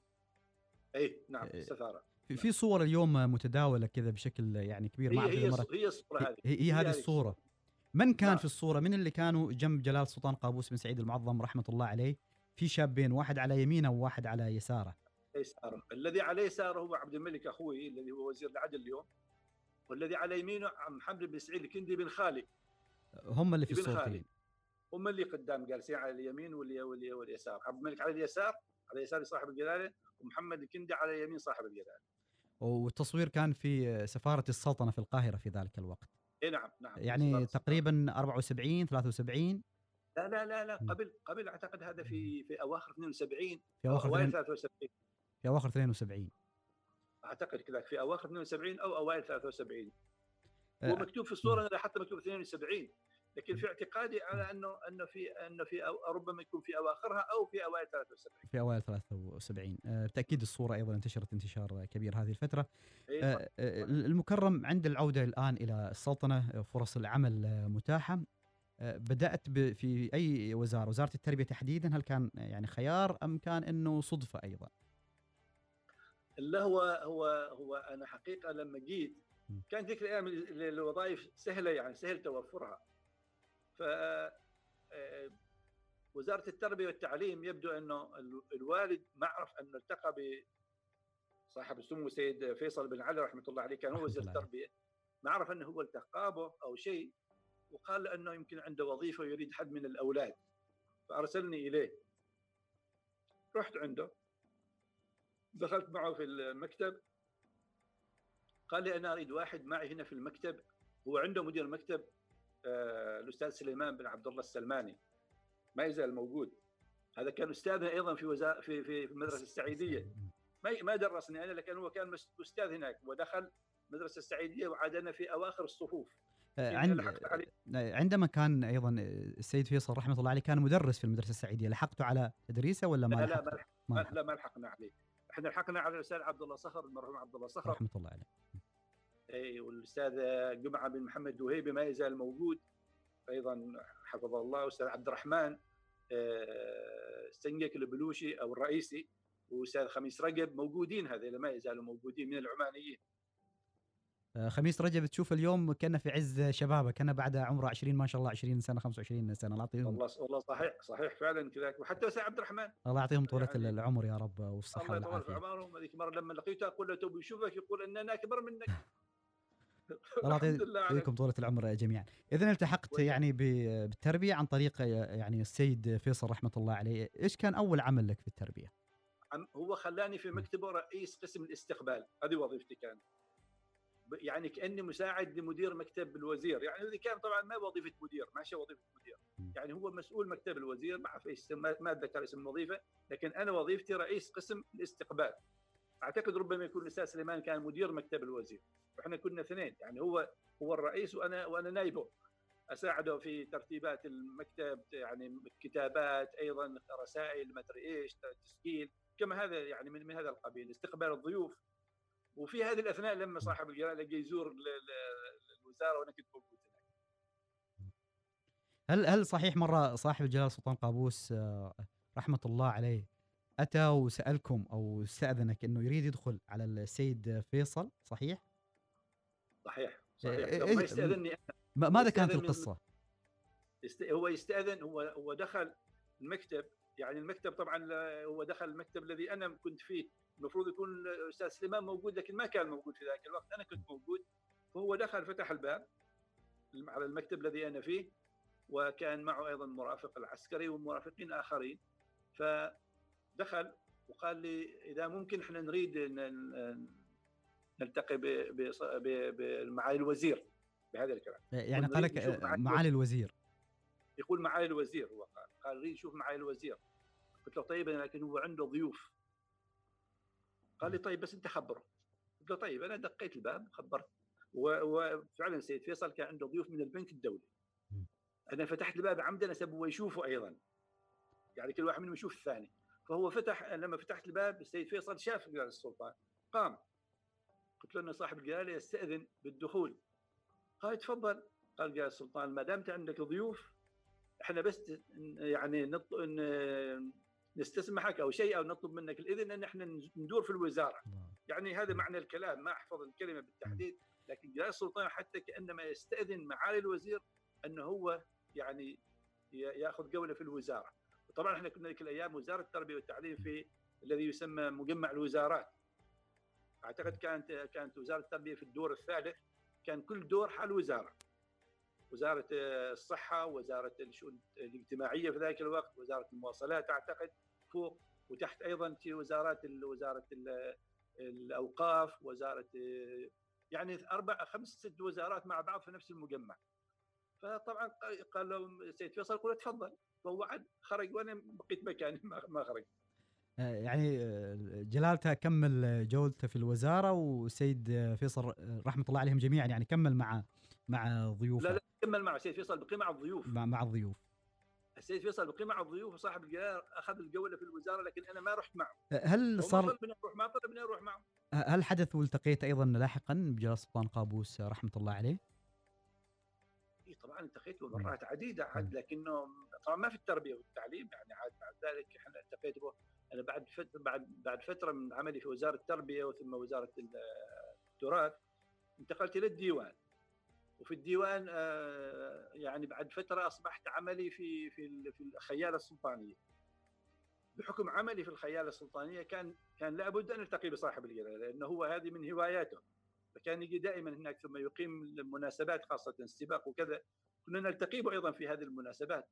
اي نعم في السفارة. في صور اليوم متداولة كذا بشكل يعني كبير ما هي, هي, مرة هي الصورة هذه. هي, هي هذه. الصورة. من كان نعم. في الصورة؟ من اللي كانوا جنب جلال السلطان قابوس بن سعيد المعظم رحمة الله عليه؟ في شابين واحد على يمينه وواحد على يساره. يساره الذي على يساره هو عبد الملك أخوي الذي هو وزير العدل اليوم. والذي على يمينه عم محمد بن سعيد الكندي بن خالد هم اللي في الصورتين هم اللي قدام جالسين على اليمين واللي واللي واليسار. عبد الملك على اليسار على يسار صاحب الجلالة ومحمد الكندي على يمين صاحب الجلالة. والتصوير كان في سفارة السلطنة في القاهرة في ذلك الوقت. اي نعم نعم يعني تقريبا 74 73 لا لا لا لا قبل قبل أعتقد هذا في في أواخر 72 في أواخر أوائل 73 في أواخر 72 أعتقد كذا في أواخر 72 أو أوائل 73 هو مكتوب في الصورة أنا حتى مكتوب 72 لكن في اعتقادي على انه أنه في أنه في ربما يكون في أواخرها أو في أوائل 73 في أوائل 73 آه، بالتاكيد الصورة أيضا انتشرت انتشار كبير هذه الفترة. آه، آه، المكرم عند العودة الآن إلى السلطنة فرص العمل متاحة. بدأت في أي وزارة؟ وزارة التربية تحديدا هل كان يعني خيار أم كان إنه صدفة أيضا؟ لا هو هو هو أنا حقيقة لما جيت كانت ذيك الأيام الوظائف سهلة يعني سهل توفرها. ف آه، وزارة التربية والتعليم يبدو إنه الوالد ما عرف انه التقى ب صاحب السمو سيد فيصل بن علي رحمة الله عليه كان هو وزير التربية. ما عرف إنه هو التقى به أو شيء وقال له إنه يمكن عنده وظيفة ويريد حد من الأولاد. فأرسلني إليه. رحت عنده. دخلت معه في المكتب. قال لي أنا أريد واحد معي هنا في المكتب. هو عنده مدير مكتب آه، الأستاذ سليمان بن عبد الله السلماني. ما يزال موجود. هذا كان أستاذنا أيضا في وزا... في في المدرسة السعيدية. ما ما درسني أنا لكن هو كان أستاذ هناك. ودخل المدرسة السعيدية وعادنا في أواخر الصفوف. آه، عند آه، عندما كان أيضا السيد فيصل رحمة الله عليه كان مدرس في المدرسة السعيدية لحقته على تدريسه ولا ما لا لا ما, لا ما لحقنا عليه. إحنا لحقنا على الأستاذ عبد الله صخر المرحوم عبد الله صخر. رحمة الله عليه. والأستاذ جمعة بن محمد دوهيبي ما يزال موجود. أيضا حفظه الله والاستاذ عبد الرحمن آه، سنجك البلوشي أو الرئيسي وأستاذ خميس رجب موجودين هذول ما يزالوا موجودين من العمانيين. آه، خميس رجب تشوف اليوم كان في عز شبابه كان بعد عمره 20 ما شاء الله 20 سنة 25 سنة الله يعطيهم. والله والله صحيح صحيح فعلا كذلك وحتى أستاذ عبد الرحمن. الله يعطيهم طولة يعني العمر يا رب والصحة والعافيه الله يطول في عمرهم هذيك مرة لما لقيته أقول له توبي يشوفك يقول ان أنا أكبر منك. الله يعطيكم طولة العمر جميعا. إذا التحقت يعني بالتربية عن طريق يعني السيد فيصل رحمة الله عليه. إيش كان أول عمل لك في التربية؟ هو خلاني في مكتبه رئيس قسم الاستقبال. هذه وظيفتي كانت. يعني كأني مساعد لمدير مكتب الوزير. يعني هذه كان طبعا ما وظيفة مدير ماشي وظيفة مدير. يعني هو مسؤول مكتب الوزير ما أعرف إيش ما أتذكر اسم الوظيفة لكن أنا وظيفتي رئيس قسم الاستقبال. أعتقد ربما يكون الأستاذ سليمان كان مدير مكتب الوزير وإحنا كنا اثنين يعني هو هو الرئيس وأنا وأنا نايبه. أساعده في ترتيبات المكتب يعني كتابات أيضا رسائل ما أدري إيش تسجيل كما هذا يعني من, من هذا القبيل استقبال الضيوف. وفي هذه الأثناء لما صاحب الجلاله جاي يزور الوزارة وأنا كنت موجود هناك. هل هل صحيح مرة صاحب الجلاله سلطان قابوس آه، رحمة الله عليه أتى وسألكم أو استأذنك إنه يريد يدخل على السيد فيصل صحيح؟ صحيح صحيح. إيه ما يستاذني أنا؟ ماذا كانت القصة؟ هو يستأذن هو هو دخل المكتب يعني المكتب طبعا هو دخل المكتب الذي أنا كنت فيه. المفروض يكون الاستاذ سليمان موجود لكن ما كان موجود في ذاك الوقت. أنا كنت موجود. فهو دخل فتح الباب على المكتب الذي أنا فيه وكان معه أيضا مرافق العسكري ومرافقين آخرين. فدخل وقال لي إذا ممكن إحنا نريد نلتقي بمعالي الوزير بهذا الكلام. يعني قال لك معالي الوزير. يقول معالي الوزير هو قال. قال لي شوف معالي الوزير. قلت له طيب لكن هو عنده ضيوف. قال لي طيب بس أنت خبره. قلت له طيب أنا دقيت الباب خبرت. وفعلا سيد فيصل كان عنده ضيوف من البنك الدولي. أنا فتحت الباب عمدا اسبه يشوفه أيضا. يعني كل واحد منهم يشوف الثاني. فهو فتح لما فتحت الباب السيد فيصل شاف جلالة السلطان. قام. قلت له إن صاحب الجلالة يستأذن بالدخول. قال تفضل. قال جلالة السلطان ما دامت عندك ضيوف إحنا بس يعني نستسمحك أو شيء أو نطلب منك الإذن إن إحنا ندور في الوزارة. يعني هذا معنى الكلام. ما أحفظ الكلمة بالتحديد لكن جلال السلطان حتى كأنما يستأذن معالي الوزير إنه هو يعني يأخذ جولة في الوزارة. طبعا إحنا كنا ذيك الأيام وزارة التربية والتعليم في الذي يسمى مجمع الوزارات. أعتقد كانت كانت وزارة التربية في الدور الثالث كان كل دور حال وزارة. وزارة الصحة وزارة الشؤون الاجتماعية في ذاك الوقت وزارة المواصلات أعتقد فوق وتحت أيضا في وزارات وزارة الأوقاف وزارة يعني أربع خمس ست وزارات مع بعض في نفس المجمع. فطبعا قال لهم السيد فيصل قال تفضل. فوعد خرج وأنا بقيت مكاني ما خرج آه، يعني آه، جلالته كمل جولته في الوزارة وسيد فيصل رحمة الله عليهم جميعا يعني كمل مع مع ضيوفه. لا لا كمل مع سيد فيصل بقي مع الضيوف. مع, مع الضيوف. السيد فيصل بقي مع الضيوف وصاحب الجلاله أخذ الجولة في الوزارة لكن أنا ما رحت معه. هل صار طلبني أروح معه طلبني أروح معه. هل حدث والتقيت أيضا لاحقا بجلال سلطان قابوس رحمة الله عليه؟ طبعا التقيت مرات عديدة عاد لكنه طبعا ما في التربية والتعليم يعني عاد بعد ذلك إحنا التقيت به. أنا بعد فتره بعد بعد فترة من عملي في وزارة التربية وثم وزارة التراث انتقلت إلى الديوان. وفي الديوان آه، يعني بعد فترة أصبحت عملي في في في الخيالة السلطانية. بحكم عملي في الخيالة السلطانية كان كان لابد أن ألتقي بصاحب الجلاله لأنه هو هذه من هواياته. فكان يجي دائما هناك ثم يقيم المناسبات خاصة السباق وكذا. كنا نلتقي به أيضا في هذه المناسبات.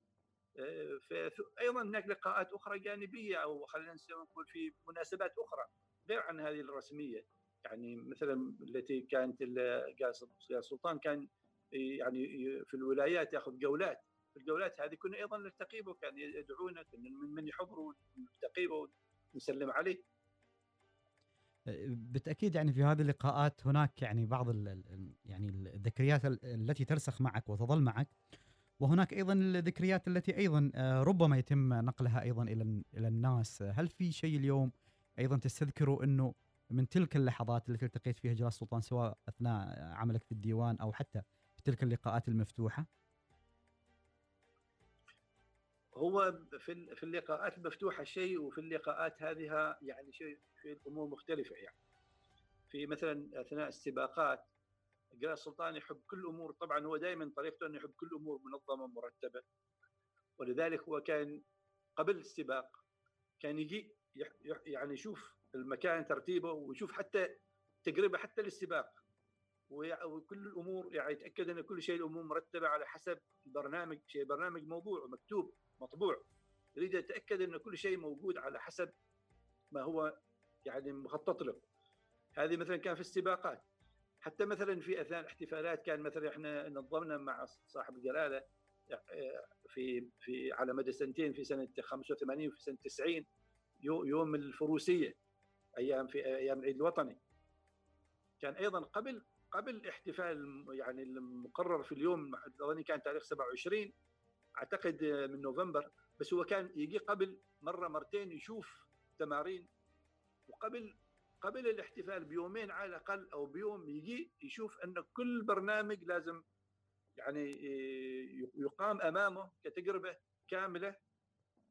آه، أيضا هناك لقاءات أخرى جانبية أو خلينا نقول في مناسبات أخرى غير عن هذه الرسمية. يعني مثلا التي كانت السلطان كان يعني في الولايات يأخذ جولات. في الجولات هذه كنا أيضا نلتقي به كان يدعونا كنا من يحضروا نلتقي به ونسلم عليه. بالتاكيد يعني في هذه اللقاءات هناك يعني بعض يعني الذكريات التي ترسخ معك وتظل معك وهناك أيضا الذكريات التي أيضا آه، ربما يتم نقلها أيضا إلى إلى الناس هل في شيء اليوم أيضا تستذكروا إنه من تلك اللحظات التي التقيت فيها جلال السلطان سواء أثناء عملك في الديوان أو حتى في تلك اللقاءات المفتوحة؟ هو في في اللقاءات المفتوحه شيء وفي اللقاءات هذه يعني شيء في الأمور مختلفة يعني. في مثلا أثناء السباقات جلال السلطان يحب كل أمور طبعا هو دائما طريقته أنه يحب كل أمور منظمة مرتبه ولذلك هو كان قبل السباق كان يجي يعني يشوف المكان ترتيبه ويشوف حتى تقريبا حتى للسباق. وكل الأمور يعني يتأكد أن كل شيء الأمور مرتبة على حسب البرنامج شيء برنامج موضوع ومكتوب. مطبوع. يريد يتأكد أن كل شيء موجود على حسب ما هو يعني مخطط له. هذه مثلا كان في السباقات. حتى مثلا في أثناء الاحتفالات كان مثلا إحنا نظمنا مع صاحب الجلالة آه، في في على مدى سنتين في سنة 85 وفي سنة 90 يوم الفروسية أيام في أيام العيد الوطني. كان أيضا قبل قبل الاحتفال يعني المقرر في اليوم أظني كان تاريخ 27 أعتقد من نوفمبر. بس هو كان يجي قبل مرة مرتين يشوف تمارين وقبل قبل الاحتفال بيومين على الأقل أو بيوم يجي يشوف إن كل برنامج لازم يعني يقام أمامه كتجربة كاملة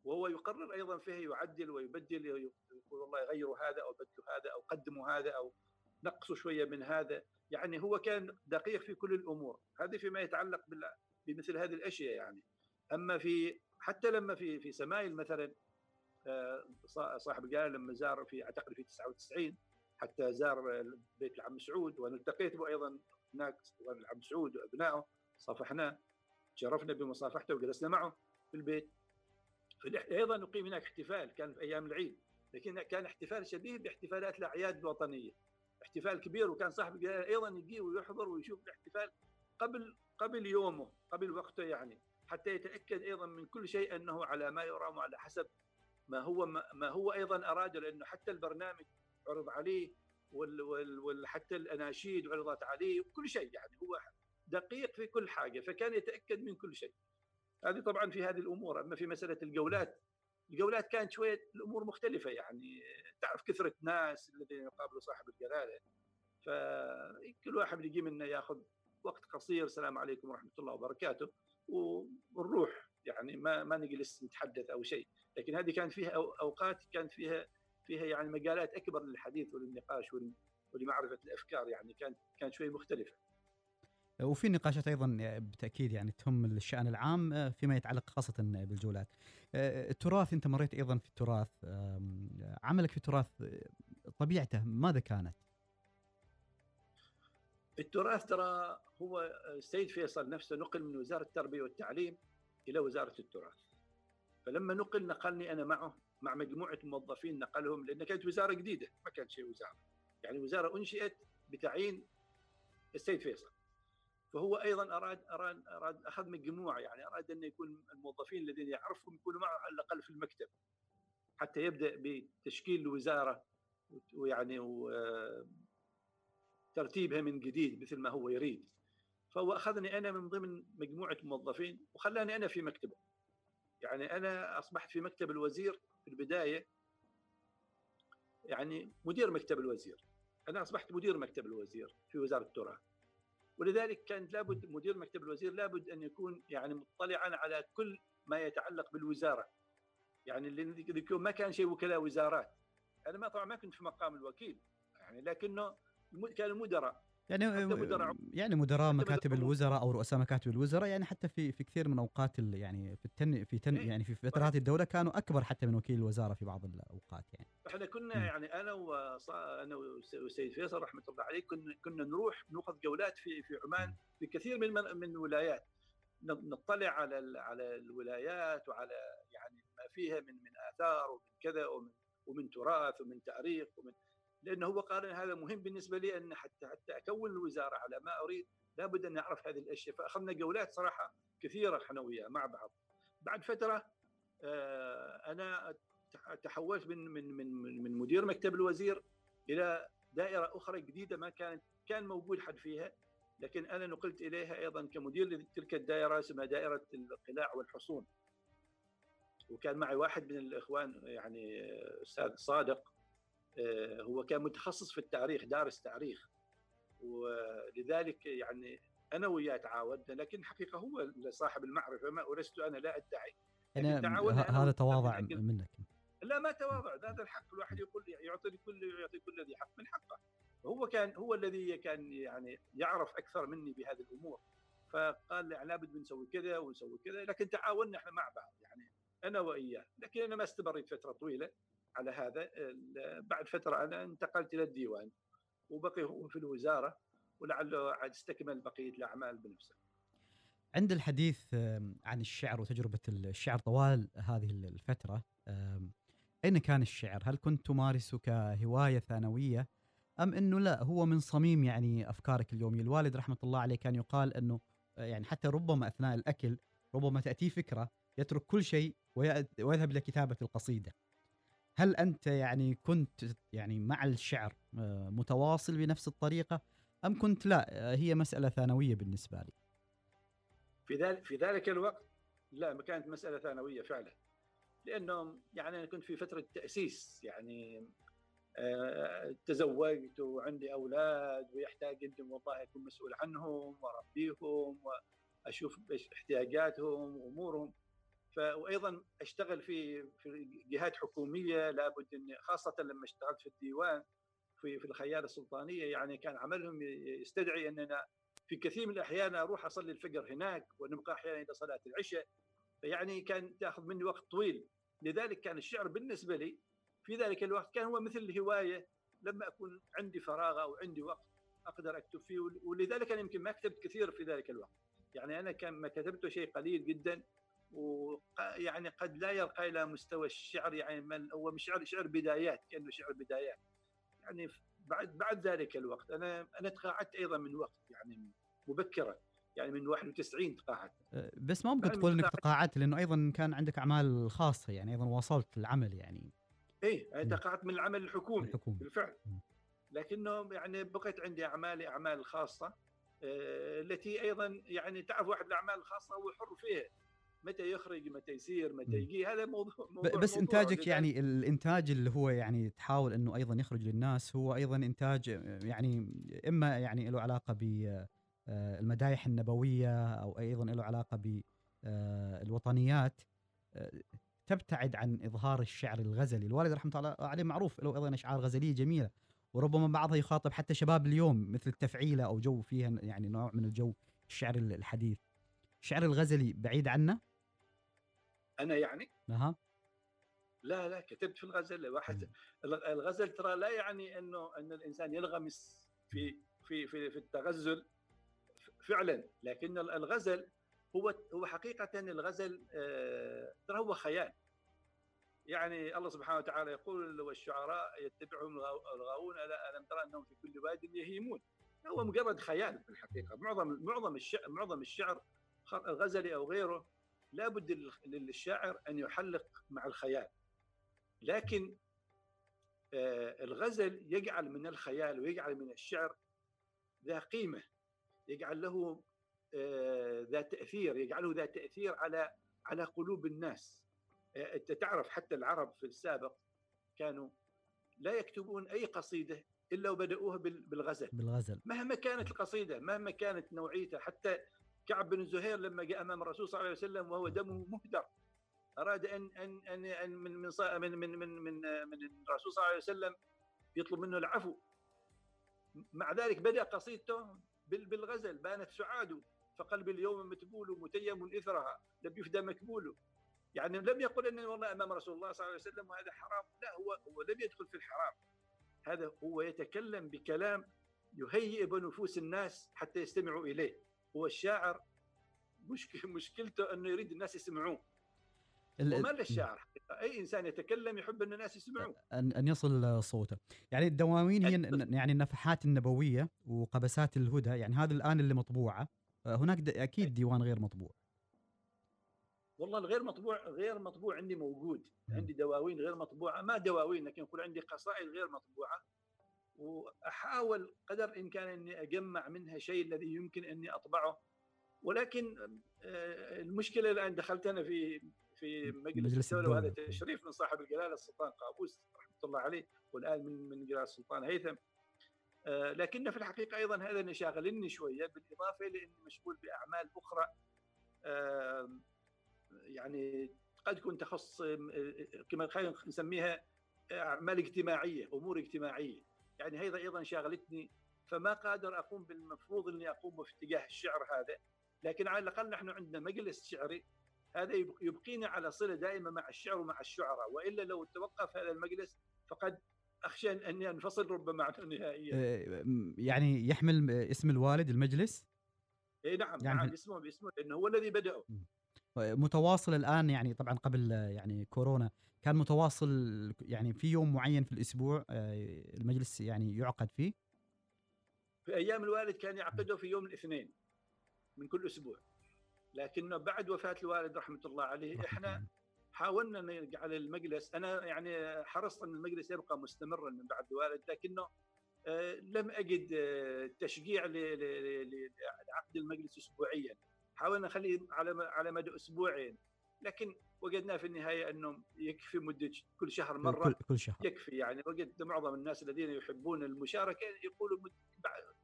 وهو يقرر أيضا فيها يعدل ويبدل يقول والله غيروا هذا أو بدلوا هذا أو قدموا هذا أو نقصوا شوية من هذا. يعني هو كان دقيق في كل الأمور. هذه فيما يتعلق بمثل هذه الأشياء يعني. أما في حتى لما في في سمايل مثلا آه، صاحب الجلالة لما زار في أعتقد في 99 حتى زار بيت العم سعود وأنا التقيت به أيضا هناك العم سعود وأبنائه صافحناه شرفنا بمصافحته وجلسنا معه في البيت. أيضا نقيم هناك احتفال كان في أيام العيد لكن كان احتفال شبيه باحتفالات الأعياد الوطنية. احتفال كبير وكان صاحب الجلالة أيضا يجي ويحضر ويشوف الاحتفال قبل قبل يومه قبل وقته يعني. حتى يتأكد أيضا من كل شيء أنه على ما يرام وعلى حسب ما هو ما هو أيضا أراده لأنه حتى البرنامج عرض عليه وحتى الأناشيد عرضت عليه وكل شيء يعني هو دقيق في كل حاجة فكان يتأكد من كل شيء. هذه طبعا في هذه الأمور أما في مسألة الجولات الجولات كانت شوية الأمور مختلفة يعني تعرف كثرة ناس الذين يقابلوا صاحب الجلالة فكل واحد يجي منا ياخذ وقت قصير السلام عليكم ورحمة الله وبركاته. ونروح يعني ما ما نجلس نتحدث أو شيء لكن هذه كانت فيها أوقات كانت فيها فيها يعني مجالات أكبر للحديث وللنقاش ولمعرفة الأفكار يعني كانت كانت شوي مختلفة وفي نقاشات أيضا بالتأكيد يعني تهم الشأن العام آه، فيما يتعلق خاصة بالجولات. آه، التراث أنت مريت أيضا في التراث عملك في التراث آه، طبيعته ماذا كانت؟ التراث ترى هو السيد فيصل نفسه نقل من وزارة التربية والتعليم إلى وزارة التراث. فلما نقل نقلني أنا معه مع مجموعة موظفين نقلهم لأن كانت وزارة جديدة ما كانت شيء وزارة. يعني وزارة أنشئت بتعيين السيد فيصل. فهو أيضا اراد اراد اراد أخذ مجموعة يعني أراد انه يكون الموظفين الذين يعرفهم يكونوا معه على الأقل في المكتب حتى يبدأ بتشكيل الوزارة ويعني ترتيبها من جديد مثل ما هو يريد. فهو أخذني أنا من ضمن مجموعة موظفين وخلاني أنا في مكتبه. يعني أنا أصبحت في مكتب الوزير في البداية. يعني مدير مكتب الوزير. أنا أصبحت مدير مكتب الوزير في وزارة التراث. ولذلك كانت لابد مدير مكتب الوزير لابد أن يكون يعني مطلعا على كل ما يتعلق بالوزارة. يعني اللي ما كان شيء وكلاء وزارات. أنا ما طبعا ما كنت في مقام الوكيل. يعني لكنه كان المدراء. يعني يعني مدراء مكاتب الوزراء أو رؤساء مكاتب الوزراء يعني حتى في في كثير من أوقات يعني في التن في تن إيه، يعني في فترات الدولة كانوا أكبر حتى من وكيل الوزارة في بعض الأوقات يعني. إحنا كنا يعني أنا أنا والسيد فيصل رحمة الله عليه كنا كنا نروح نأخذ جولات في في عمان في كثير من من الولايات. نطلع على على الولايات وعلى يعني ما فيها من من آثار ومن كذا ومن ومن تراث ومن تاريخ ومن لأنه هو قال هذا مهم بالنسبة لي أن حتى حتى أكون الوزارة على ما أريد لابد أن أعرف هذه الأشياء. فأخذنا جولات صراحة كثيرة إحنا وياه مع بعض. بعد فترة آه، أنا تحولت من من من من مدير مكتب الوزير إلى دائرة أخرى جديدة ما كانت كان موجود حد فيها لكن أنا نقلت إليها أيضا كمدير لتلك الدائرة اسمها دائرة القلاع والحصون. وكان معي واحد من الإخوان يعني أستاذ صادق. هو كان متخصص في التاريخ دارس تاريخ ولذلك يعني أنا وياه تعاوننا لكن الحقيقة هو صاحب المعرفة ما ولست أنا لا أدعي. يعني هذا تواضع منك. لا ما تواضع هذا الحق. الواحد يقول يعطي كل يعطي كل ذي حق من حقه. هو كان هو الذي كان يعني يعرف أكثر مني بهذه الأمور. فقال يعني لابد نسوي كذا ونسوي كذا لكن تعاوننا إحنا مع بعض يعني أنا وإياه. لكن أنا ما استمريت فترة طويلة. على هذا بعد فترة أنا انتقلت إلى الديوان وبقي هو في الوزارة ولعله عاد استكمل بقية الأعمال بنفسه. عند الحديث عن الشعر وتجربة الشعر طوال هذه الفترة أين كان الشعر؟ هل كنت تمارسه كهواية ثانوية أم إنه لا هو من صميم يعني أفكارك اليومية؟ الوالد رحمة الله عليه كان يقال إنه يعني حتى ربما أثناء الأكل ربما تاتيه فكرة يترك كل شيء ويذهب إلى كتابة القصيدة. هل أنت يعني كنت يعني مع الشعر آه، متواصل بنفس الطريقة؟ أم كنت لا آه، هي مسألة ثانوية بالنسبة لي؟ في ذلك في ذلك الوقت لا ما كانت مسألة ثانوية فعلا. لأنه يعني أنا كنت في فترة تأسيس يعني آه، تزوجت وعندي أولاد ويحتاج اني والله أكون مسؤول عنهم وأربيهم وأشوف إيش احتياجاتهم وأمورهم. وأيضا أشتغل في في جهات حكومية لابد اني خاصة لما اشتغلت في الديوان في في الخيالة السلطانية يعني كان عملهم يستدعي إننا في كثير من الأحيان أروح أصلي الفجر هناك ونبقى أحيانا إلى صلاة العشاء. فيعني كان تأخذ مني وقت طويل. لذلك كان الشعر بالنسبة لي في ذلك الوقت كان هو مثل الهواية. لما أكون عندي فراغ أو عندي وقت أقدر أكتب فيه ولذلك أنا يمكن ما كتبت كثير في ذلك الوقت. يعني أنا كان ما كتبته شيء قليل جدا. ويعني قد لا يرقى إلى مستوى الشعر يعني من هو مش شعر شعر بدايات كأنه شعر بدايات. يعني بعد بعد ذلك الوقت. أنا أنا تقاعدت أيضا من وقت يعني مبكرا يعني من 91 تقاعدت. أه، بس ما ممكن تقول إنك تقاعدت لأنه أيضا كان عندك أعمال خاصة يعني أيضا واصلت العمل يعني. إيه تقاعدت من العمل الحكومي الحكومي. بالفعل. لكنه يعني بقيت عندي اعمالي أعمال خاصة أه، التي أيضا يعني تعرف واحد الأعمال الخاصة هو حر فيها. متى يخرج متى يصير متى يجي هذا موضوع, موضوع بس موضوع إنتاجك يعني الإنتاج اللي هو يعني تحاول إنه أيضا يخرج للناس هو أيضا إنتاج يعني إما يعني له علاقة بالمدايح النبوية أو أيضا له علاقة بالوطنيات تبتعد عن إظهار الشعر الغزلي، الوالد رحمة الله عليه معروف له أيضا أشعار غزلية جميلة وربما بعضها يخاطب حتى شباب اليوم مثل التفعيله أو جو فيها يعني نوع من الجو الشعر الحديث. الشعر الغزلي بعيد عنه؟ أنا يعني؟ أها. لا لا كتبت في الغزل واحد الغزل ترى لا يعني إنه إن الإنسان ينغمس في في في في التغزل فعلا لكن الغزل هو هو حقيقة الغزل آه، ترى هو خيال. يعني الله سبحانه وتعالى يقول والشعراء يتبعهم الغاوون ألا ألم ترى أنهم في كل واد يهيمون؟ هو مجرد خيال في الحقيقة. معظم معظم الشعر معظم الشعر الغزلي أو غيره لابد للشاعر أن يحلق مع الخيال. لكن آه، الغزل يجعل من الخيال ويجعل من الشعر ذا قيمة يجعل له آه، ذا تأثير يجعله ذا تأثير على على قلوب الناس. آه، أنت تعرف حتى العرب في السابق كانوا لا يكتبون أي قصيدة إلا وبدأوها بالغزل. بالغزل. مهما كانت القصيدة مهما كانت نوعيتها حتى كعب بن زهير لما جاء أمام الرسول صلى الله عليه وسلم وهو دمه مهدر. أراد ان ان ان, من من من من من, من, من الرسول صلى الله عليه وسلم يطلب منه العفو. مع ذلك بدأ قصيدته بالغزل. بانت سعاد فقلبي اليوم متبول متيم إثرها. لم يفدى مكبول يعني لم يقل انه والله أمام رسول الله صلى الله عليه وسلم وهذا حرام. لا هو هو لم يدخل في الحرام. هذا هو يتكلم بكلام يهيئ بنفوس الناس حتى يستمعوا إليه. هو الشاعر مشكلة مشكلته أنه يريد الناس يسمعوه. وما للشاعر أي إنسان يتكلم يحب أن الناس يسمعوه. ان أن يصل صوته. يعني الدواوين هي يعني النفحات النبوية وقبسات الهدى. يعني هذا الآن اللي مطبوعة. هناك أكيد ديوان غير مطبوع. والله الغير مطبوع غير مطبوع عندي موجود. عندي دواوين غير مطبوعة. ما دواوين لكن يقول عندي قصائد غير مطبوعة. وأحاول قدر الإمكان إني أجمع منها شيء الذي يمكن إني أطبعه. ولكن آه، المشكلة الآن دخلت أنا في في مجلس, مجلس الدولة وهذا تشريف من صاحب الجلالة السلطان قابوس رحمة الله عليه والآن من من جلالة السلطان هيثم. آه، لكن في الحقيقة أيضا هذا اللي شاغلني شوية بالإضافة لأني مشغول بأعمال أخرى. يعني قد تكون تخص كما خلينا نسميها أعمال اجتماعية أمور اجتماعية. يعني هذا أيضا شاغلتني. فما قادر أقوم بالمفروض إني أقوم في اتجاه الشعر هذا. لكن على الأقل نحن عندنا مجلس شعري. هذا يبقينا على صلة دائمة مع الشعر ومع الشعراء. وإلا لو توقف هذا المجلس فقد أخشى اني انفصل ربما عنه نهائيا. آه، يعني يحمل اسم الوالد المجلس؟ اي نعم يعني نعم اسمه باسمه لأنه هو الذي بدأه. متواصل الآن يعني طبعا قبل يعني كورونا كان متواصل يعني في يوم معين في الأسبوع آه، المجلس يعني يعقد فيه؟ في أيام الوالد كان يعقده في يوم الاثنين من كل أسبوع. لكنه بعد وفاة الوالد رحمة الله عليه إحنا حاولنا نجعل المجلس أنا يعني حرصت أن المجلس يبقى مستمرا من بعد الوالد لكنه آه، لم أجد آه، تشجيع لعقد المجلس اسبوعيا. حاولنا نخليه على على مدى أسبوعين لكن وجدنا في النهاية انه يكفي مدة كل شهر مرة. كل, كل شهر. يكفي يعني وجدت معظم الناس الذين يحبون المشاركة يقولوا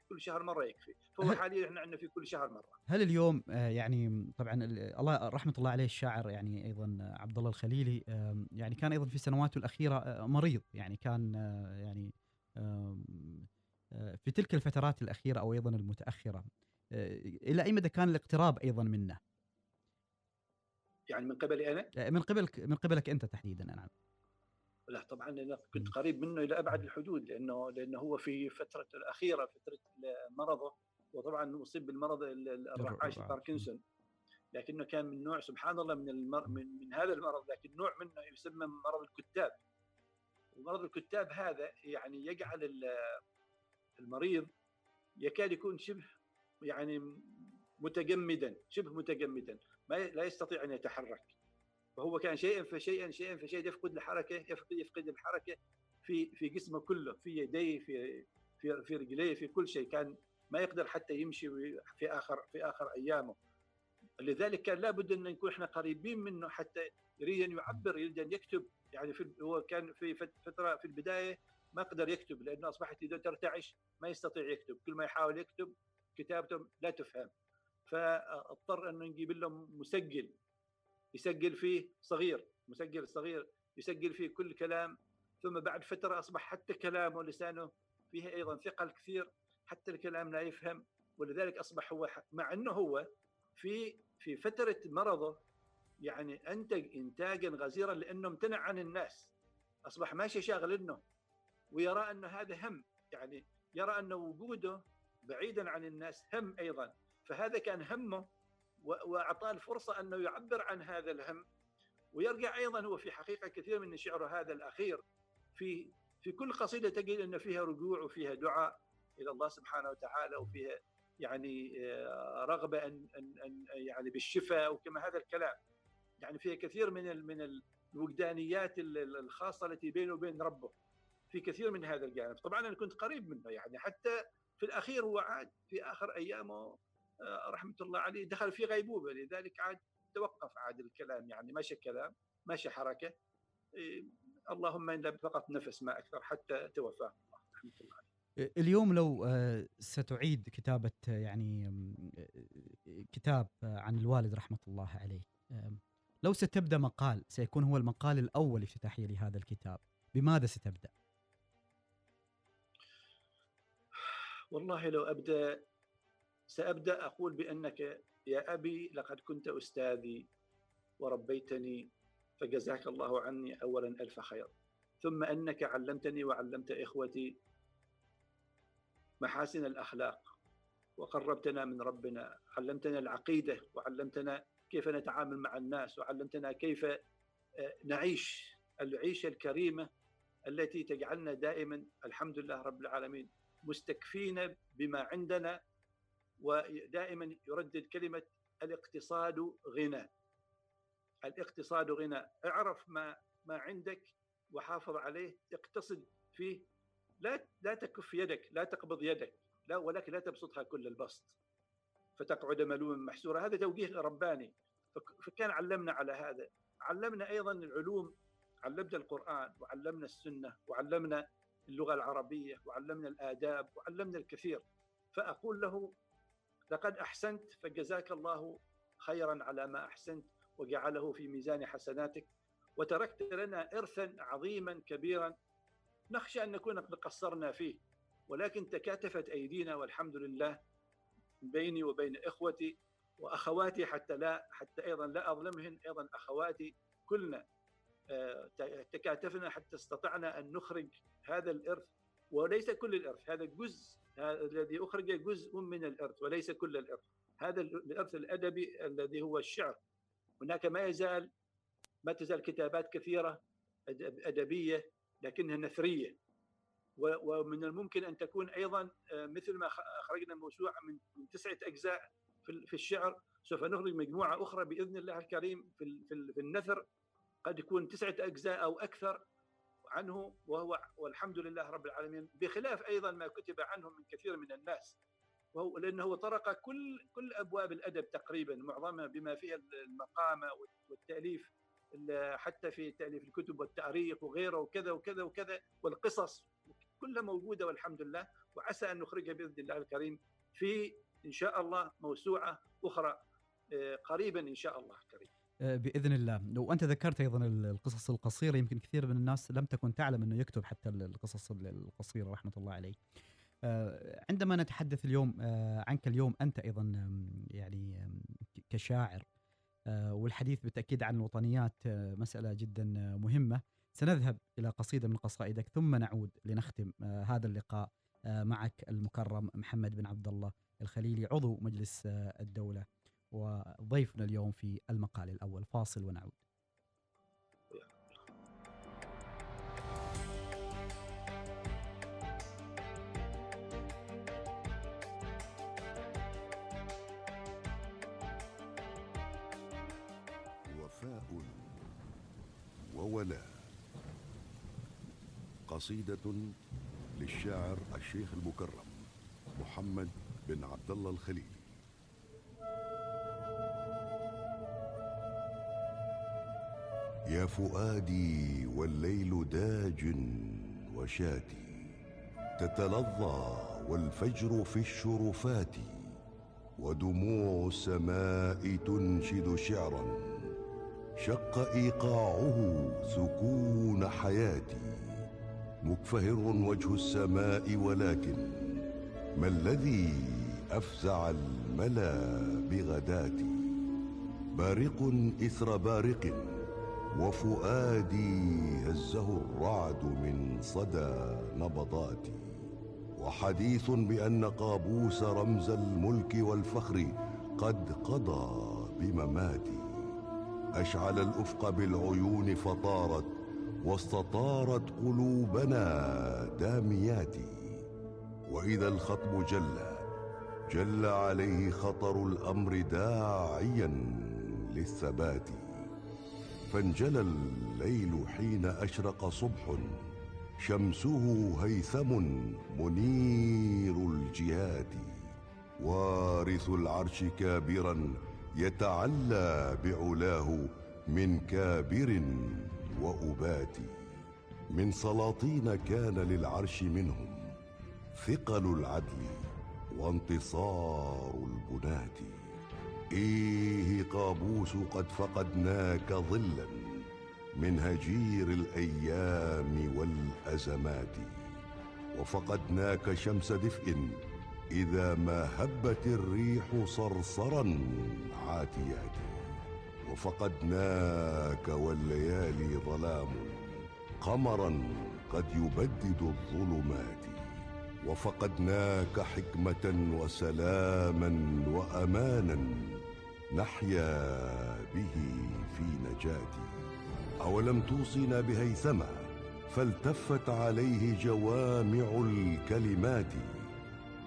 كل شهر مرة يكفي. فهو حاليا إحنا عندنا في كل شهر مرة. هل اليوم آه، يعني طبعا الله رحمة الله عليه الشاعر يعني أيضا عبد الله الخليلي يعني كان أيضا في سنواته الأخيرة آه، مريض. يعني كان آه، يعني في تلك الفترات الأخيرة أو أيضا المتأخرة. إلى أي مدى كان الاقتراب أيضا منه؟ يعني من قبلي أنا؟ من قبلك من قبلك أنت تحديدا نعم. لا طبعا أنا كنت قريب منه إلى أبعد الحدود لأنه لأنه هو في فترة الأخيرة فترة مرضه وطبعا أصيب بالمرض الرعاش باركنسون لكنه كان من نوع سبحان الله من المر... من, من هذا المرض لكن نوع منه يسمى مرض الكتاب ومرض الكتاب هذا يعني يجعل المريض يكاد يكون شبه يعني متجمدا شبه متجمدا ما لا يستطيع أن يتحرك. فهو كان شيئا فشيئا شيئا فشيئا يفقد الحركة يفقد يفقد الحركة في في جسمه كله في يديه في في في رجليه في كل شيء. كان ما يقدر حتى يمشي في آخر في آخر أيامه. لذلك كان لابد أن نكون إحنا قريبين منه حتى يريد أن يعبر يريد أن يكتب. يعني في هو كان في فترة في البداية ما قدر يكتب لأنه أصبحت يده ترتعش ما يستطيع يكتب. كل ما يحاول يكتب كتابته لا تفهم. فاضطر إنه نجيب له مسجل يسجل فيه صغير مسجل صغير يسجل فيه كل كلام. ثم بعد فترة أصبح حتى كلامه ولسانه فيه أيضا ثقل كثير حتى الكلام لا يفهم. ولذلك أصبح هو مع إنه هو في في فترة مرضه يعني أنتج انتاجا غزيرا لأنه امتنع عن الناس. أصبح ماشي شاغل إنه ويرى انه هذا هم. يعني يرى أن وجوده بعيدا عن الناس هم أيضا. فهذا كان همه وأعطاه الفرصة أنه يعبر عن هذا الهم. ويرجع أيضا هو في حقيقة كثير من شعره هذا الأخير. في في كل قصيدة تجد أن فيها رجوع وفيها دعاء إلى الله سبحانه وتعالى وفيها يعني آه، رغبة ان ان, أن يعني بالشفاء وكما هذا الكلام. يعني فيها كثير من من ال الوجدانيات الخاصة التي بينه وبين ربه. في كثير من هذا الجانب. طبعا أنا كنت قريب منه يعني حتى في الأخير هو عاد في آخر أيامه آه، رحمة الله عليه دخل في غيبوبة لذلك عاد توقف عاد الكلام يعني ماشي كلام ماشي حركة إيه، اللهم الا فقط نفس ما أكثر حتى توفاه الله رحمة الله عليه اليوم لو آه، ستعيد كتابة يعني كتاب عن الوالد رحمة الله عليه لو ستبدأ مقال سيكون هو المقال الأول افتتاحية لهذا الكتاب بماذا ستبدأ؟ والله لو أبدأ سأبدأ أقول بأنك يا أبي لقد كنت أستاذي وربيتني فجزاك الله عني أولا ألف خير. ثم أنك علمتني وعلمت إخوتي محاسن الأخلاق وقربتنا من ربنا علمتنا العقيدة وعلمتنا كيف نتعامل مع الناس وعلمتنا كيف آه، نعيش العيشة الكريمة التي تجعلنا دائما الحمد لله رب العالمين. مستكفين بما عندنا ودائما يردد كلمة الاقتصاد غنى. الاقتصاد غنى. اعرف ما ما عندك وحافظ عليه. اقتصد فيه. لا لا تكف يدك لا تقبض يدك لا ولكن لا تبسطها كل البسط. فتقعد ملوما محسورا هذا توجيه رباني. فكان علمنا على هذا. علمنا أيضا العلوم علمنا القرآن وعلمنا السنة وعلمنا اللغة العربية وعلمنا الآداب وعلمنا الكثير. فأقول له لقد أحسنت فجزاك الله خيرا على ما أحسنت وجعله في ميزان حسناتك وتركت لنا ارثا عظيما كبيرا. نخشى أن نكون قد قصرنا فيه ولكن تكاتفت أيدينا والحمد لله بيني وبين إخوتي وأخواتي حتى لا حتى أيضا لا أظلمهن أيضا أخواتي كلنا آه، تكاتفنا حتى استطعنا أن نخرج هذا الإرث وليس كل الإرث هذا جزء الذي أخرج جزء من الإرث وليس كل الإرث. هذا الإرث الأدبي الذي هو الشعر. هناك ما يزال ما تزال كتابات كثيرة أدبية لكنها نثرية. ومن الممكن أن تكون أيضا آه، مثل ما أخرجنا موسوعه من تسعة أجزاء في الشعر. سوف نخرج مجموعة أخرى بإذن الله الكريم في في النثر. قد يكون تسعة أجزاء أو أكثر. عنه وهو والحمد لله رب العالمين بخلاف أيضا ما كتب عنه من كثير من الناس وهو لأنه طرق كل كل أبواب الأدب تقريبا معظمها بما فيها المقامه والتأليف حتى في تأليف الكتب والتاريخ وغيره وكذا وكذا وكذا والقصص كلها موجودة والحمد لله وعسى أن نخرجها بإذن الله الكريم في إن شاء الله موسوعة أخرى آه، قريبا إن شاء الله الكريم. آه، بإذن الله. وأنت ذكرت أيضا القصص القصيرة يمكن كثير من الناس لم تكن تعلم أنه يكتب حتى القصص القصيرة رحمة الله عليه. آه، عندما نتحدث اليوم عنك اليوم أنت أيضا يعني كشاعر والحديث بالتأكيد عن الوطنيات مسألة جدا مهمة. سنذهب إلى قصيدة من قصائدك ثم نعود لنختم هذا اللقاء معك المكرم محمد بن عبد الله الخليلي عضو مجلس الدولة. وضيفنا اليوم في المقال الأول فاصل ونعود. وفاء وولاء. قصيدة للشاعر الشيخ المكرم محمد بن عبد الله الخليل. يا فؤادي والليل داج وشاتي تتلظى والفجر في الشرفات ودموع السماء تنشد شعرا شق إيقاعه سكون حياتي. مكفهر وجه السماء ولكن ما الذي أفزع الملا بغداتي؟ بارق إثر بارق وفؤادي هزه الرعد من صدى نبضاتي. وحديث بأن قابوس رمز الملك والفخر قد قضى بمماتي. أشعل الأفق بالعيون فطارت واستطارت قلوبنا دامياتي. وإذا الخطب جل جل عليه خطر الأمر داعيا للثبات. فانجلى الليل حين أشرق صبح. شمسه هيثم منير الجهات وارث العرش كابرا يتعلى بعلاه من كابر وأبات. من سلاطين كان للعرش منهم ثقل العدل وانتصار البنات. إيه قابوس قد فقدناك ظلا من هجير الأيام والأزمات وفقدناك شمس دفء إذا ما هبت الريح صرصرا عاتيات وفقدناك والليالي ظلام قمرا قد يبدد الظلمات وفقدناك حكمة وسلاما وأمانا نحيا به في نجاتي. أولم توصنا بهيثمة فالتفت عليه جوامع الكلمات.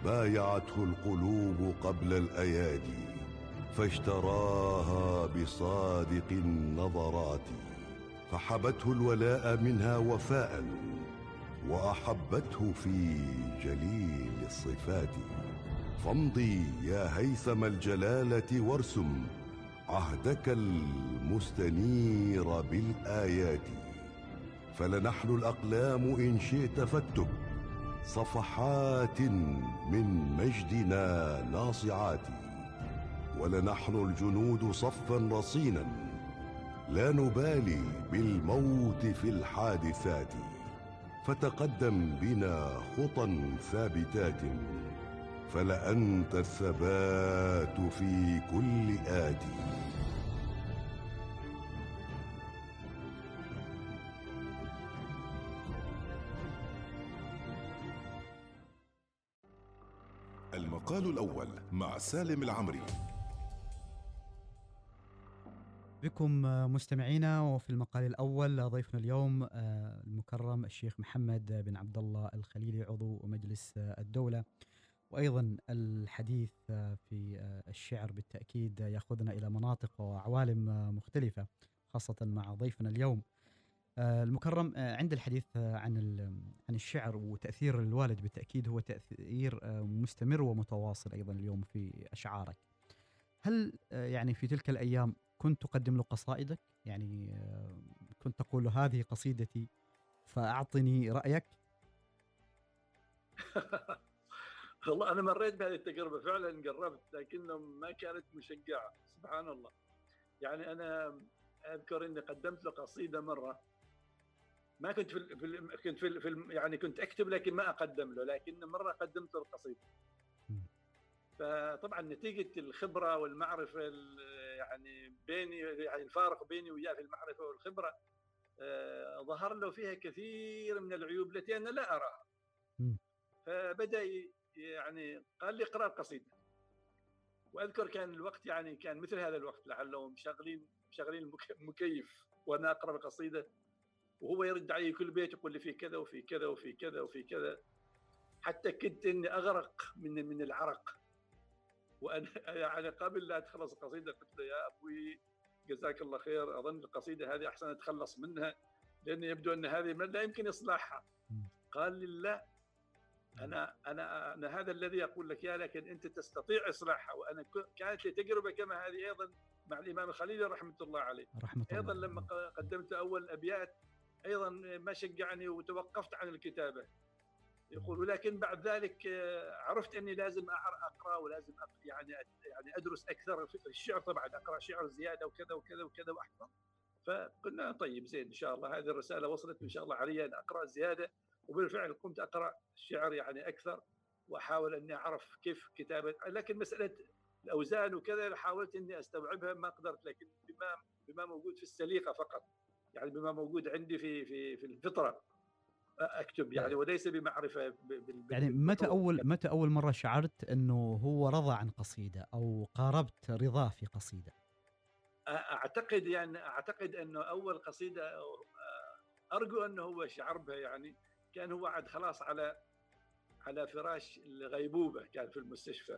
بايعته القلوب قبل الأيادي فاشتراها بصادق النظرات. فحبته الولاء منها وفاء وأحبته في جليل الصفات. فامضي يا هيثم الجلالة وارسم عهدك المستنير بالآيات. فلنحن الأقلام إن شئت فاكتب صفحات من مجدنا ناصعات. ولنحن الجنود صفا رصينا لا نبالي بالموت في الحادثات. فتقدم بنا خطى ثابتات. فلأنت الثبات في كل آتي المقال الأول مع سالم العمري. بكم مستمعينا وفي المقال الأول ضيفنا اليوم المكرم الشيخ محمد بن عبد الله الخليلي عضو مجلس الدولة. وأيضا الحديث في الشعر بالتأكيد يأخذنا إلى مناطق وعوالم مختلفة خاصة مع ضيفنا اليوم. المكرم عند الحديث عن عن الشعر وتأثير الوالد بالتأكيد هو تأثير مستمر ومتواصل أيضا اليوم في أشعارك. هل يعني في تلك الأيام كنت تقدم له قصائدك؟ يعني كنت تقول هذه قصيدتي فأعطني رأيك؟ والله أنا مريت بهذه التجربة فعلا قربت لكنه ما كانت مشجعة سبحان الله. يعني أنا أذكر إني قدمت له قصيدة مرة. ما كنت في, ال في ال كنت في, ال في ال يعني كنت أكتب لكن ما أقدم له لكن مرة قدمت له القصيدة. فطبعا نتيجة الخبرة والمعرفة يعني بيني يعني الفارق بيني وياه في المعرفة والخبرة آه ظهر له فيها كثير من العيوب التي أنا لا أراها. فبدأ يعني قال لي اقرا القصيده. وأذكر كان الوقت يعني كان مثل هذا الوقت لعله مشغلين مشغلين المكيف وأنا أقرأ القصيده وهو يرد علي كل بيت يقول لي في كذا وفي كذا وفي كذا وفي كذا. حتى كنت إني أغرق من من العرق. وأنا يعني قبل لا تخلص القصيدة قلت له يا أبوي جزاك الله خير أظن القصيدة هذه أحسن أتخلص منها لأن يبدو أن هذه لا يمكن إصلاحها. قال لي لا أنا أنا أنا هذا الذي أقول لك إياه لكن أنت تستطيع اصلاحها وأنا كانت لي تجربة كما هذه أيضا مع الإمام الخليلي رحمة الله عليه. رحمة أيضا الله. لما قدمت أول أبيات أيضا ما شجعني وتوقفت عن الكتابة. يقول ولكن بعد ذلك عرفت أني لازم أقرأ ولازم يعني يعني أدرس أكثر في الشعر طبعا أقرأ شعر زيادة وكذا وكذا وكذا وأحفظ. فقلنا طيب زين إن شاء الله هذه الرسالة وصلت إن شاء الله علي أن أقرأ زيادة. وبالفعل قمت أقرأ الشعر يعني أكثر وأحاول أني أعرف كيف كتابة لكن مسألة الأوزان وكذا حاولت أني أستوعبها ما قدرت لكن بما بما موجود في السليقة فقط يعني بما موجود عندي في في في الفطرة أكتب يعني وليس بمعرفة بال يعني متى أول متى أول مرة شعرت أنه هو رضى عن قصيدة أو قاربت رضاه في قصيدة؟ أعتقد يعني أعتقد أنه أول قصيدة أرجو أنه هو شعر بها يعني. كان هو عاد خلاص على على فراش الغيبوبة كان في المستشفى.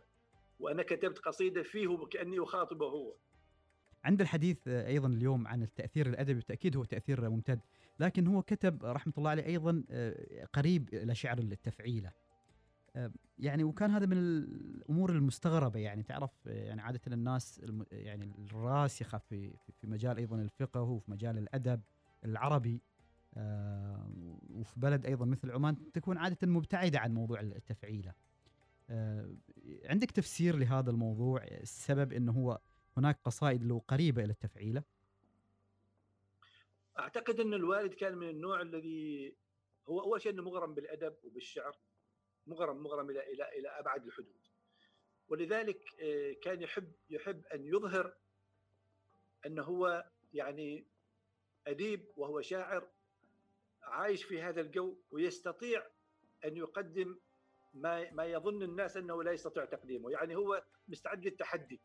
وأنا كتبت قصيدة فيه كاني أخاطبه هو. عند الحديث أيضا اليوم عن التأثير الأدبي بالتأكيد هو تأثير ممتد. لكن هو كتب رحمة الله عليه أيضا قريب إلى شعر التفعيلة. يعني وكان هذا من الأمور المستغربة يعني تعرف يعني عادة الناس يعني الراسخة في في مجال أيضا الفقه وفي مجال الأدب العربي. آه، وفي بلد أيضا مثل عمان تكون عادة مبتعدة عن موضوع التفعيلة. آه، عندك تفسير لهذا الموضوع السبب إنه هو هناك قصائد له قريبة إلى التفعيلة؟ أعتقد إن الوالد كان من النوع الذي هو أول شيء إنه مغرم بالأدب وبالشعر مغرم مغرم إلى إلى إلى أبعد الحدود ولذلك آه، كان يحب يحب أن يظهر إنه هو يعني أديب وهو شاعر عايش في هذا الجو ويستطيع أن يقدم ما ما يظن الناس أنه لا يستطيع تقديمه، يعني هو مستعد للتحدي.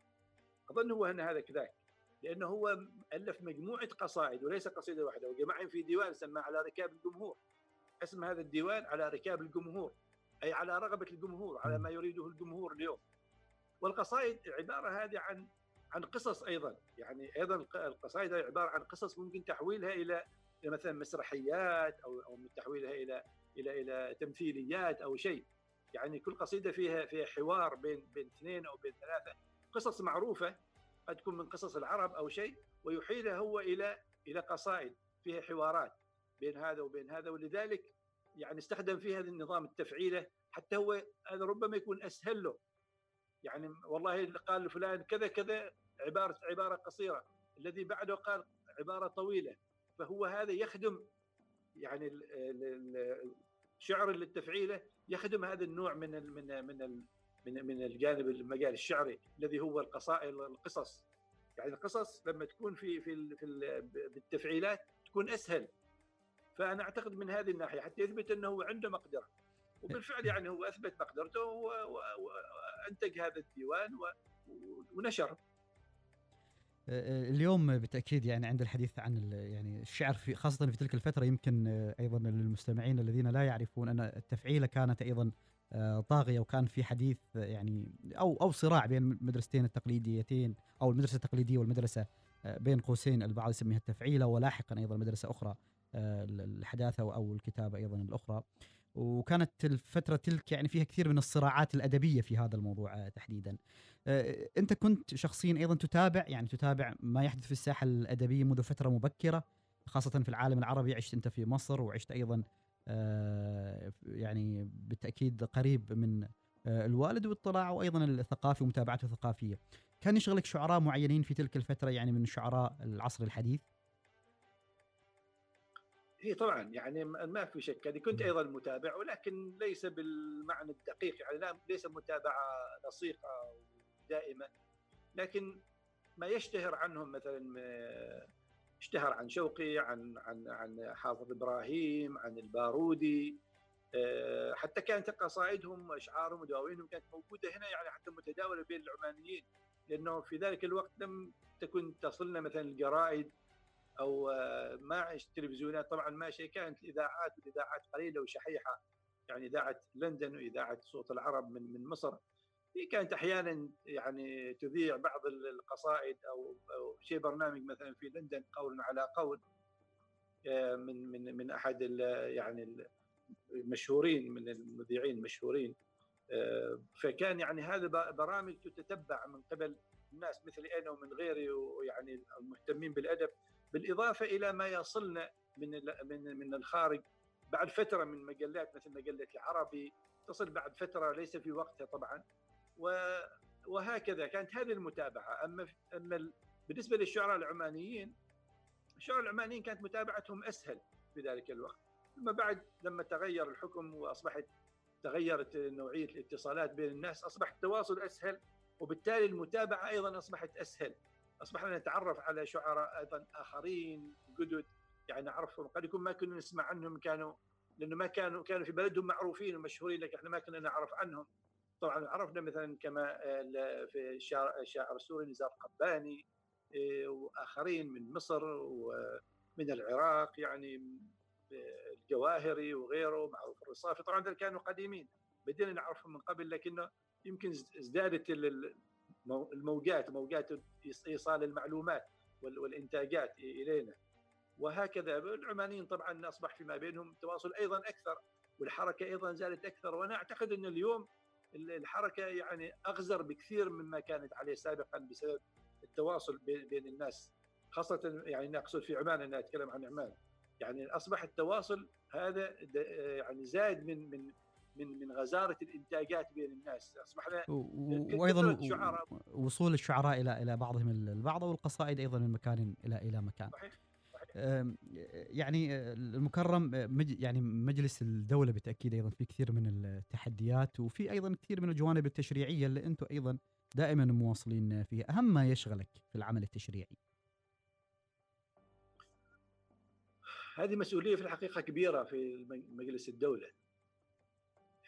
أظن هو أن هذا كذلك، لأنه هو ألف مجموعة قصائد وليس قصيدة واحدة وجمعهم في ديوان سماه على ركاب الجمهور. اسم هذا الديوان على ركاب الجمهور، أي على رغبة الجمهور، على ما يريده الجمهور اليوم. والقصائد العباره هذه عن عن قصص أيضا، يعني أيضا القصائد عبارة عن قصص ممكن تحويلها إلى مثلا مسرحيات أو أو تحويلها إلى إلى إلى تمثيليات أو شيء. يعني كل قصيدة فيها فيها حوار بين بين اثنين أو بين ثلاثة. قصص معروفة قد تكون من قصص العرب أو شيء ويحيلها هو إلى إلى قصائد فيها حوارات بين هذا وبين هذا. ولذلك يعني استخدم في هذا النظام التفعيلة حتى هو هذا ربما يكون أسهل له. يعني والله قال فلان كذا كذا عباره عبارة قصيرة. الذي بعده قال عبارة طويلة. فهو هذا يخدم يعني الشعر التفعيله يخدم هذا النوع من ال من من ال من من الجانب المجال الشعري الذي هو القصائد القصص. يعني القصص لما تكون في في في بالتفعيلات تكون أسهل. فأنا أعتقد من هذه الناحية حتى يثبت أنه عنده مقدرة. وبالفعل يعني هو أثبت مقدرته وأنتج هذا الديوان ونشر. آه، اليوم بالتأكيد يعني عند الحديث عن يعني الشعر في خاصة في تلك الفترة يمكن آه، أيضا للمستمعين الذين لا يعرفون أن التفعيله كانت أيضا آه، طاغية وكان في حديث يعني أو أو صراع بين المدرستين التقليديتين أو المدرسة التقليدية والمدرسة بين قوسين البعض يسميها التفعيله ولاحقا أيضا مدرسه أخرى الحداثة أو الكتابة أيضا الأخرى وكانت الفترة تلك يعني فيها كثير من الصراعات الأدبية في هذا الموضوع تحديدا. آه، انت كنت شخصيا أيضا تتابع يعني تتابع ما يحدث في الساحة الأدبية منذ فترة مبكرة خاصة في العالم العربي عشت أنت في مصر وعشت أيضا آه، يعني بالتأكيد قريب من آه، الوالد واطلاعه أيضا الثقافي ومتابعته الثقافية. كان يشغلك شعراء معينين في تلك الفترة يعني من شعراء العصر الحديث؟ إي طبعا يعني ما في شك يعني كنت أيضا متابع ولكن ليس بالمعنى الدقيق يعني لا ليس متابعة لصيقه دائمة. لكن ما يشتهر عنهم مثلا اشتهر عن شوقي عن عن عن حافظ إبراهيم عن البارودي آه، حتى كانت قصائدهم وأشعارهم ودواوينهم كانت موجودة هنا يعني حتى متداولة بين العمانيين. لأنه في ذلك الوقت لم تكن تصلنا مثلا الجرائد أو آه، ما التلفزيونات طبعا ما شيء كانت الإذاعات والاذاعات قليلة وشحيحة. يعني إذاعة لندن وإذاعة صوت العرب من من مصر. هي كانت أحيانا يعني تذيع بعض القصائد أو شيء برنامج مثلا في لندن قول على قول آه، من من من أحد يعني المشهورين من المذيعين المشهورين. آه، فكان يعني هذا برامج تتتبع من قبل الناس مثلي أنا ومن غيري ويعني المهتمين بالأدب بالإضافة إلى ما يصلنا من من من الخارج بعد فترة من مجلات مثل مجلة العربي. تصل بعد فترة ليس في وقتها طبعا. وهكذا كانت هذه المتابعة. أما أما بالنسبة للشعراء العمانيين الشعراء العمانيين كانت متابعتهم أسهل في ذلك الوقت. ثم بعد لما تغير الحكم وأصبحت تغيرت نوعية الاتصالات بين الناس اصبح التواصل أسهل وبالتالي المتابعة أيضا أصبحت أسهل. أصبحنا نتعرف على شعراء أيضا آخرين جدد يعني نعرفهم. قد يكون ما كنا نسمع عنهم كانوا لأنه ما كانوا كانوا في بلدهم معروفين ومشهورين لكن إحنا ما كنا نعرف عنهم. طبعا عرفنا مثلا كما في الشاعر السوري نزار قباني إيه، وآخرين من مصر ومن العراق يعني الجواهري وغيره معروف الرصافي طبعا كانوا قديمين بدينا نعرفهم من قبل لكنه يمكن ازدادت الموجات موجات إيصال المعلومات والإنتاجات إلينا. وهكذا العمانيين طبعا أصبح فيما بينهم تواصل أيضا أكثر والحركة أيضا زادت أكثر وأنا أعتقد ان اليوم الحركة يعني أغزر بكثير مما كانت عليه سابقا بسبب التواصل بين الناس خاصة يعني أقصد في عمان أنا أتكلم عن عمان. يعني أصبح التواصل هذا يعني زاد من من من من غزارة الإنتاجات بين الناس. اصبحنا وأيضا وصول الشعراء إلى إلى بعضهم البعض والقصائد أيضا من مكان إلى إلى مكان. صحيح. يعني المكرم يعني مجلس الدولة بالتأكيد أيضا في كثير من التحديات وفي أيضا كثير من الجوانب التشريعية اللي أنتم أيضا دائما مواصلين فيها. أهم ما يشغلك في العمل التشريعي؟ هذه مسؤولية في الحقيقة كبيرة في مجلس الدولة.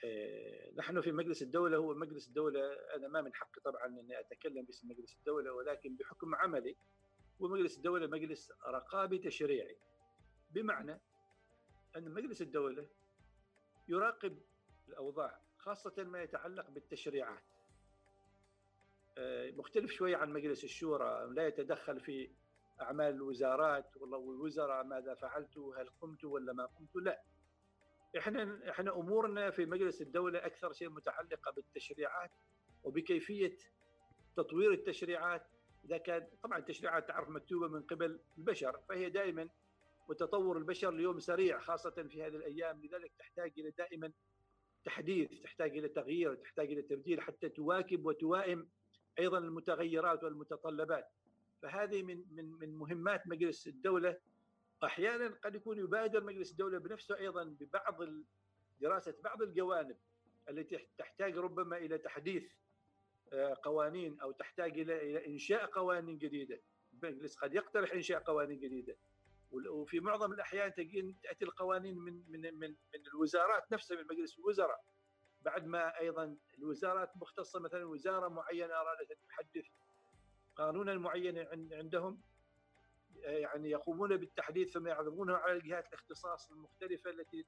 آه، نحن في مجلس الدولة هو مجلس الدولة أنا ما من حقي طبعا أني أتكلم باسم مجلس الدولة ولكن بحكم عملي ومجلس الدولة مجلس رقابي تشريعي. بمعنى أن مجلس الدولة يراقب الأوضاع خاصة ما يتعلق بالتشريعات. آه، مختلف شوي عن مجلس الشورى لا يتدخل في أعمال الوزارات والله والوزراء ماذا فعلت هل قمت ولا ما قمت؟ لا. إحنا إحنا أمورنا في مجلس الدولة أكثر شيء متعلقة بالتشريعات وبكيفية تطوير التشريعات إذا كان طبعا التشريعات تعرف مكتوبة من قبل البشر فهي دائما وتطور البشر اليوم سريع خاصة في هذه الأيام. لذلك تحتاج إلى دائما تحديث تحتاج إلى تغيير تحتاج إلى تبديل حتى تواكب وتوائم أيضا المتغيرات والمتطلبات. فهذه من من من مهمات مجلس الدولة. أحيانا قد يكون يبادر مجلس الدولة بنفسه أيضا ببعض دراسة بعض الجوانب التي تحتاج ربما إلى تحديث. قوانين أو تحتاج إلى إنشاء قوانين جديدة. المجلس قد يقترح إنشاء قوانين جديدة. وفي معظم الأحيان تأتي القوانين من من من من الوزارات نفسها من مجلس الوزراء. بعد ما أيضا الوزارات مختصة مثلا وزارة معينة أرادت أن تحدث قانونا معينا عندهم آه، يعني يقومون بالتحديث ثم يعرضونه على جهات الاختصاص المختلفة التي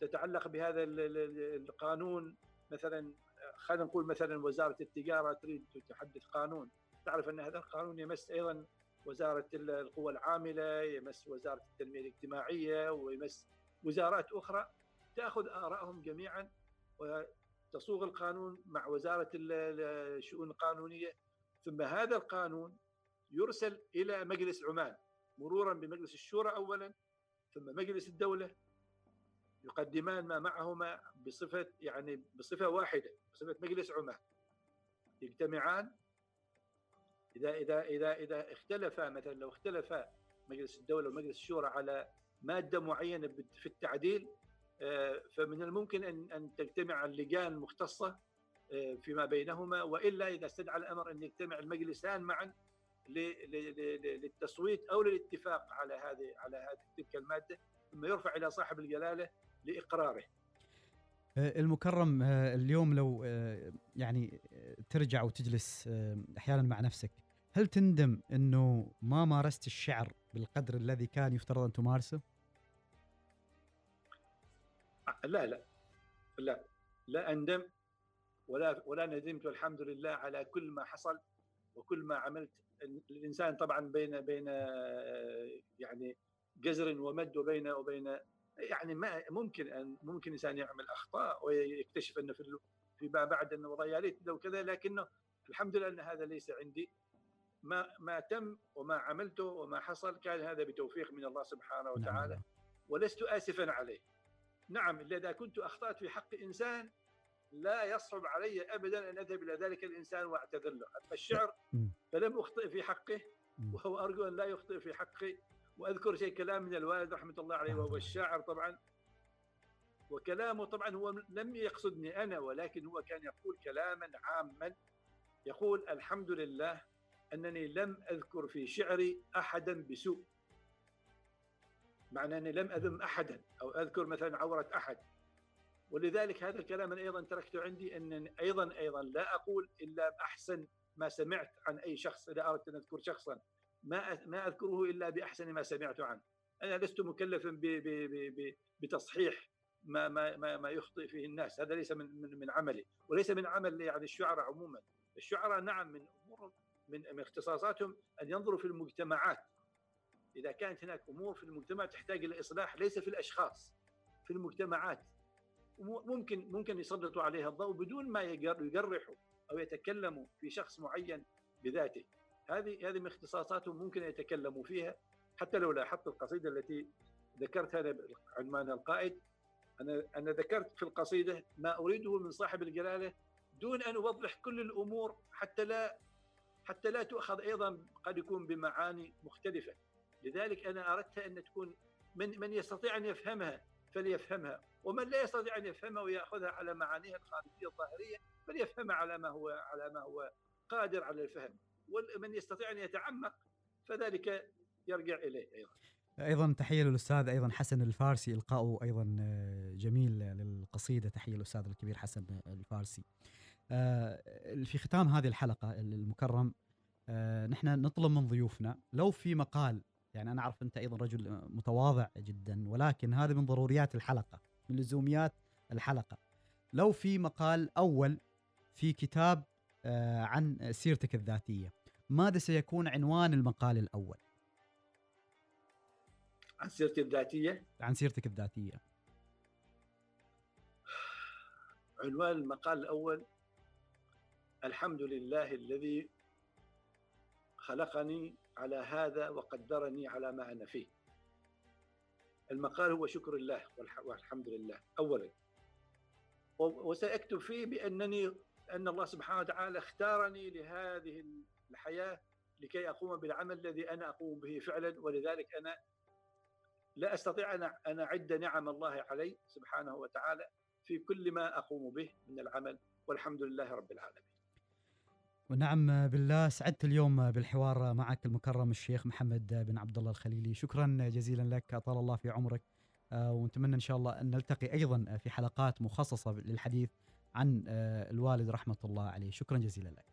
تتعلق بهذا القانون. مثلا خلينا نقول مثلا وزارة التجارة تريد تحدث قانون. تعرف أن هذا القانون يمس أيضا وزارة القوى العاملة يمس وزارة التنمية الاجتماعية ويمس وزارات أخرى تأخذ آرائهم جميعا وتصوغ القانون مع وزارة الشؤون القانونية. ثم هذا القانون يرسل إلى مجلس عمان مرورا بمجلس الشورى اولا ثم مجلس الدولة يقدمان ما معهما بصفة يعني بصفة واحدة بصفة مجلس عمان يجتمعان. إذا إذا إذا إذا اختلفا مثلا لو اختلفا مجلس الدولة ومجلس الشورى على مادة معينة في التعديل آه، فمن الممكن أن أن تجتمع اللجان المختصه آه، فيما بينهما وإلا إذا استدعى الأمر أن يجتمع المجلسان معا للتصويت أو للاتفاق على هذه على هذه تلك المادة ثم يرفع إلى صاحب الجلالة لإقراره. آه، المكرم اليوم لو يعني ترجع وتجلس أحيانا مع نفسك هل تندم إنه ما مارست الشعر بالقدر الذي كان يفترض أن تمارسه؟ لا لا لا لا أندم ولا ولا ندمت والحمد لله على كل ما حصل وكل ما عملت الإنسان طبعا بين بين يعني جزر ومد وبين وبين يعني ما ممكن أن ممكن إنسان يعمل أخطاء ويكتشف أنه في فيما بعد أنه والله يا ليت لو كذا لكنه الحمد لله أن هذا ليس عندي. ما ما تم وما عملته وما حصل كان هذا بتوفيق من الله سبحانه نعم. وتعالى. ولست اسفا عليه. نعم اذا كنت أخطأت في حق إنسان لا يصعب علي ابدا أن أذهب إلى ذلك الإنسان وأعتذر له، أما الشعر فلم أخطئ في حقه وهو أرجو أن لا يخطئ في حقي. وأذكر شيء كلام من الوالد رحمة الله عليه وهو الشاعر طبعا. وكلامه طبعا هو لم يقصدني أنا ولكن هو كان يقول كلاما عاما. يقول الحمد لله أنني لم أذكر في شعري احدا بسوء. معنى أني لم أذم احدا أو أذكر مثلا عورة أحد. ولذلك هذا الكلام أنا أيضا تركته عندي أن أيضا أيضا لا أقول إلا بأحسن ما سمعت عن أي شخص إذا أردت أن أذكر شخصا. ما ما أذكره إلا بأحسن ما سمعت عنه. أنا لست مكلفا بتصحيح ما ما ما ما يخطئ فيه الناس. هذا ليس من من, من عملي وليس من عمل يعني الشعراء عموما. الشعراء نعم من أمور من اختصاصاتهم أن ينظروا في المجتمعات. إذا كانت هناك أمور في المجتمع تحتاج إلى إصلاح ليس في الأشخاص في المجتمعات. ممكن ممكن يسلطوا عليها الضوء بدون ما يقرحوا أو يتكلموا في شخص معين بذاته. هذه هذه من اختصاصاتهم ممكن يتكلموا فيها. حتى لو لاحظت القصيدة التي ذكرتها أنا عنوانها القائد أنا أنا ذكرت في القصيدة ما أريده من صاحب الجلالة دون أن أوضح كل الأمور حتى لا حتى لا تؤخذ أيضا قد يكون بمعاني مختلفة. لذلك أنا اردتها أن تكون من من يستطيع أن يفهمها فليفهمها ومن لا يستطيع أن يفهمها ويأخذها على معانيها الخارجية الظاهرية فليفهمها على ما هو على ما هو قادر على الفهم. ومن يستطيع أن يتعمق فذلك يرجع إليه أيضا. أيضا تحية للأستاذ أيضا حسن الفارسي إلقاؤه أيضا جميل للقصيدة. تحية للأستاذ الكبير حسن الفارسي. آه، في ختام هذه الحلقة المكرم آه، نحن نطلب من ضيوفنا لو في مقال يعني أنا أعرف أنت أيضا رجل متواضع جدا ولكن هذا من ضروريات الحلقة من لزوميات الحلقة. لو في مقال أول في كتاب عن سيرتك الذاتية. ماذا سيكون عنوان المقال الأول؟ عن سيرتي الذاتية؟ عن سيرتك الذاتية. عنوان المقال الأول الحمد لله الذي خلقني على هذا وقدرني على ما أنا فيه. المقال هو شكر الله والحمد لله. اولا وسأكتب فيه بأنني أن الله سبحانه وتعالى اختارني لهذه الحياة لكي أقوم بالعمل الذي أنا أقوم به فعلا ولذلك أنا لا أستطيع أن أن أعد نعم الله علي سبحانه وتعالى في كل ما أقوم به من العمل. والحمد لله رب العالمين. ونعم بالله. سعدت اليوم بالحوار معك المكرم الشيخ محمد بن عبد الله الخليلي، شكرا جزيلا لك. أطال الله في عمرك. آه، ونتمنى إن شاء الله أن نلتقي أيضا في حلقات مخصصة للحديث عن آه، الوالد رحمة الله عليه، شكرا جزيلا لك.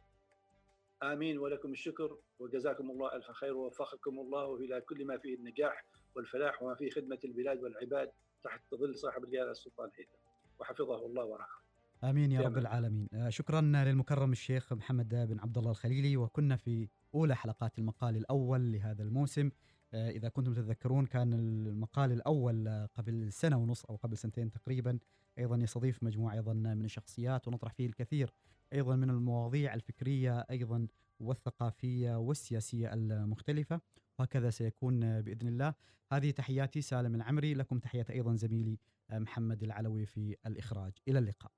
آمين. ولكم الشكر وجزاكم الله ألف خير ووفقكم الله إلى كل ما فيه النجاح والفلاح وما فيه خدمة البلاد والعباد تحت ظل صاحب الجلاله السلطان هيثم وحفظه الله ورعاه. آمين يا رب العالمين. آه، شكرا للمكرم الشيخ محمد بن عبد الله الخليلي وكنا في أولى حلقات المقال الأول لهذا الموسم. إذا كنتم تتذكرون كان المقال الأول قبل سنة ونص أو قبل سنتين تقريبا أيضا يستضيف مجموعة أيضا من الشخصيات ونطرح فيه الكثير أيضا من المواضيع الفكرية أيضا والثقافية والسياسية المختلفة وهكذا سيكون بإذن الله. هذه تحياتي سالم العمري لكم تحيات أيضا زميلي محمد العلوي في الإخراج. إلى اللقاء.